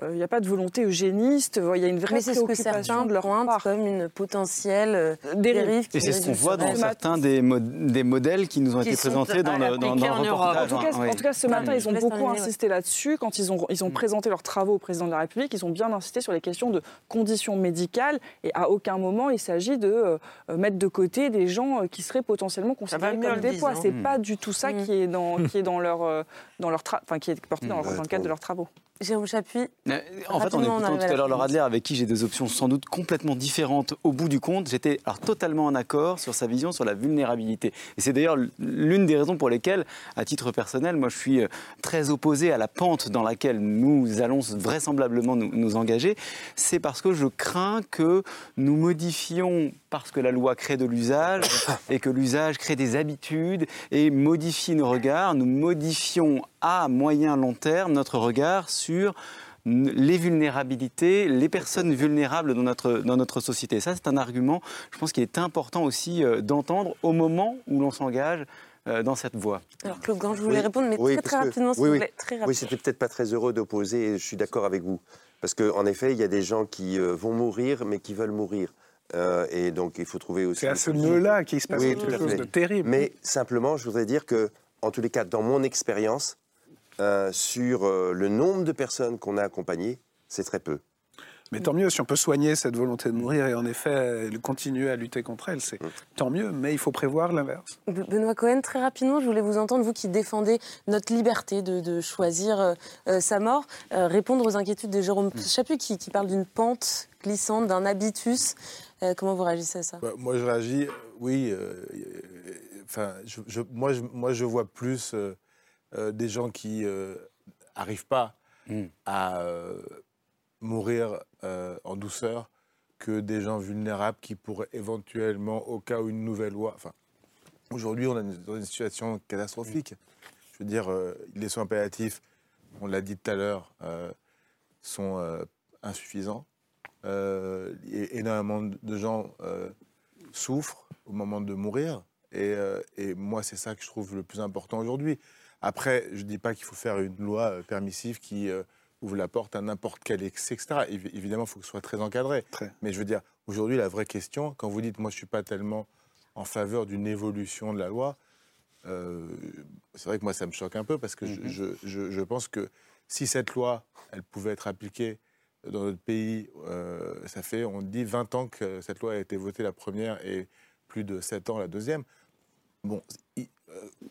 euh, Il n'y a pas de volonté eugéniste, il y a une vraie Mais c'est ce que préoccupation certains de leur part. comme une potentielle euh, Dérive. Et c'est ce qu'on voit dans certains des, mo- des modèles qui nous ont Qui été présentés dans le, dans, dans en le reportage. En tout, cas, oui. en tout cas, ce matin, ils ont beaucoup insisté là-dessus. Quand ils ont, ils ont présenté leurs travaux au président de la République, ils ont bien insisté sur les questions de conditions médicales. Et à aucun moment, il s'agit de euh, mettre de côté des gens euh, qui seraient potentiellement considérés mieux en comme des poids. C'est Mm. pas du tout ça Mm. qui est dans, qui est dans leur, euh, dans leur enfin, qui est porté dans, dans le cadre de leurs travaux. Jérôme Chapuis. Euh, En fait, en écoutant tout à l'heure. Laura Adler, avec qui j'ai des options sans doute complètement différentes au bout du compte, j'étais alors totalement en accord sur sa vision sur la vulnérabilité. Et c'est d'ailleurs l'une des raisons pour lesquelles, à titre personnel, moi je suis euh, très opposé à la pente dans laquelle nous allons vraisemblablement nous, nous engager. C'est parce que je crains que nous modifions, parce que la loi crée de l'usage et que l'usage crée des habitudes et modifie nos regards, nous modifions à moyen long terme notre regard sur les vulnérabilités, les personnes vulnérables dans notre, dans notre société. Ça, c'est un argument, je pense, qu'il est important aussi euh, d'entendre au moment où l'on s'engage euh, dans cette voie. Alors Claude Grand, je voulais Oui. répondre, mais Oui, très très que- rapidement, s'il oui, plaît. Très Oui, c'était peut-être pas très heureux d'opposer, et je suis d'accord avec vous. Parce qu'en effet, il y a des gens qui euh, vont mourir, mais qui veulent mourir. Euh, et donc, il faut trouver aussi. C'est à ce nœud-là qu'il se passe Oui, quelque chose de terrible. Mais simplement, je voudrais dire que en tous les cas, dans mon expérience, euh, sur euh, le nombre de personnes qu'on a accompagnées, c'est très peu. Mais tant mieux, si on peut soigner cette volonté de mourir et en effet continuer à lutter contre elle, c'est tant mieux, mais il faut prévoir l'inverse. Benoît Cohen, très rapidement, je voulais vous entendre, vous qui défendez notre liberté de, choisir euh, sa mort, répondre aux inquiétudes de Jérôme Chaput qui, qui parle d'une pente glissante, d'un habitus. comment vous réagissez à ça? Bah, Moi, je réagis, oui. Enfin, je, moi, je, moi, je vois plus des gens qui n'arrivent pas mm. à mourir euh, en douceur que des gens vulnérables qui pourraient éventuellement, au cas où une nouvelle loi. Enfin, aujourd'hui, on est dans une situation catastrophique. Je veux dire, euh, les soins palliatifs, on l'a dit tout à l'heure, euh, sont insuffisants. Et énormément de gens souffrent au moment de mourir. Et, et moi, c'est ça que je trouve le plus important aujourd'hui. Après, je ne dis pas qu'il faut faire une loi permissive qui ouvre la porte à n'importe quel excès, etc. Évidemment, il faut que ce soit très encadré. Mais je veux dire, aujourd'hui, la vraie question, quand vous dites, moi, je ne suis pas tellement en faveur d'une évolution de la loi, euh, c'est vrai que moi, ça me choque un peu parce que je, mhm. pense que si cette loi, elle pouvait être appliquée dans notre pays, euh, ça fait, on dit, 20 ans que cette loi a été votée la première et plus de 7 ans la deuxième. Bon, euh,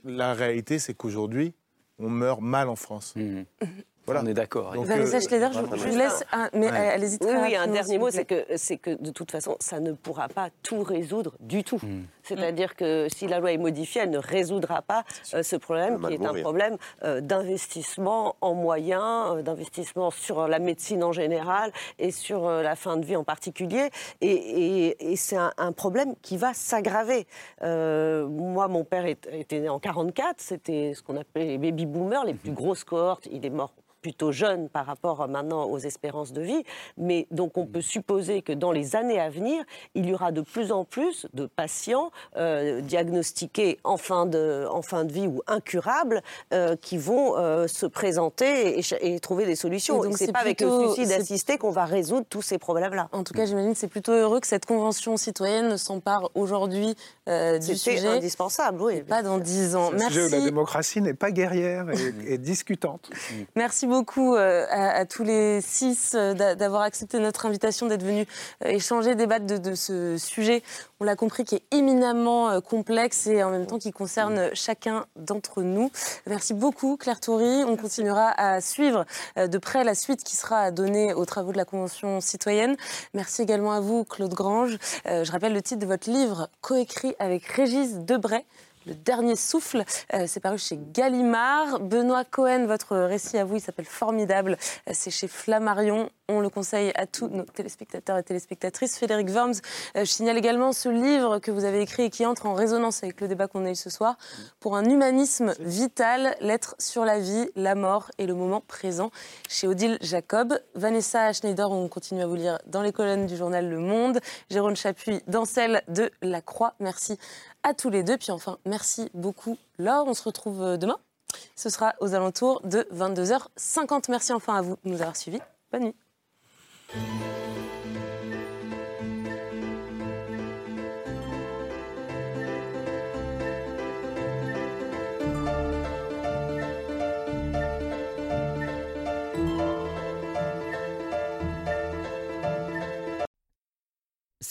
la réalité, c'est qu'aujourd'hui, on meurt mal en France. Mhm. On est d'accord. Vanessa Schleder, je, vous laisse. mais allez-y Oui, oui un dernier mot, c'est que, c'est que de toute façon, ça ne pourra pas tout résoudre du tout. Hmm. C'est-à-dire que si la loi est modifiée, elle ne résoudra pas euh, ce problème qui est un problème euh, d'investissement en moyens, euh, d'investissement sur la médecine en général et sur la fin de vie en particulier. Et, c'est un, problème qui va s'aggraver. moi, mon père était né en 44, c'était ce qu'on appelait les baby boomers, les plus grosses cohortes. Il est mort plutôt jeune par rapport maintenant aux espérances de vie. Mais donc on peut supposer que dans les années à venir, il y aura de plus en plus de patients euh, diagnostiqués en fin, de, en fin de vie ou incurables euh, qui vont euh, se présenter et, trouver des solutions. Et, c'est pas avec le suicide assisté qu'on va résoudre tous ces problèmes-là. En tout cas, j'imagine que c'est plutôt heureux que cette convention citoyenne s'empare aujourd'hui du sujet. indispensable, oui. pas dans dix ans. Merci. la démocratie n'est pas guerrière et, et discutante. Merci beaucoup euh, à, tous les six euh, d'avoir accepté notre invitation, d'être venus euh, échanger, débattre de, ce sujet, on l'a compris, qui est éminemment complexe et en même temps qui concerne chacun d'entre nous. Merci beaucoup Claire Toury. On continuera à suivre de près la suite qui sera donnée aux travaux de la Convention citoyenne. Merci également à vous Claude Grange. Je rappelle le titre de votre livre, coécrit avec Régis Debray. Le dernier souffle, euh, c'est paru chez Gallimard. Benoît Cohen, votre récit à vous, il s'appelle Formidable. Euh, c'est chez Flammarion. On le conseille à tous nos téléspectateurs et téléspectatrices. Frédéric Worms, euh, je signale également ce livre que vous avez écrit et qui entre en résonance avec le débat qu'on a eu ce soir. Pour un humanisme vital, l'être sur la vie, la mort et le moment présent. Chez Odile Jacob. Vanessa Schneider, on continue à vous lire dans les colonnes du journal Le Monde. Jérôme Chapuis dans celle de La Croix. Merci à tous les deux. Puis enfin, merci beaucoup Laure. On se retrouve euh, demain. Ce sera aux alentours de 22h50. Merci enfin à vous de nous avoir suivis. Bonne nuit.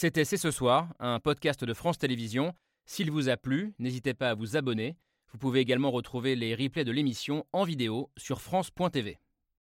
C'était C'est ce soir, un podcast de France Télévisions. S'il vous a plu, n'hésitez pas à vous abonner. Vous pouvez également retrouver les replays de l'émission en vidéo sur France.tv.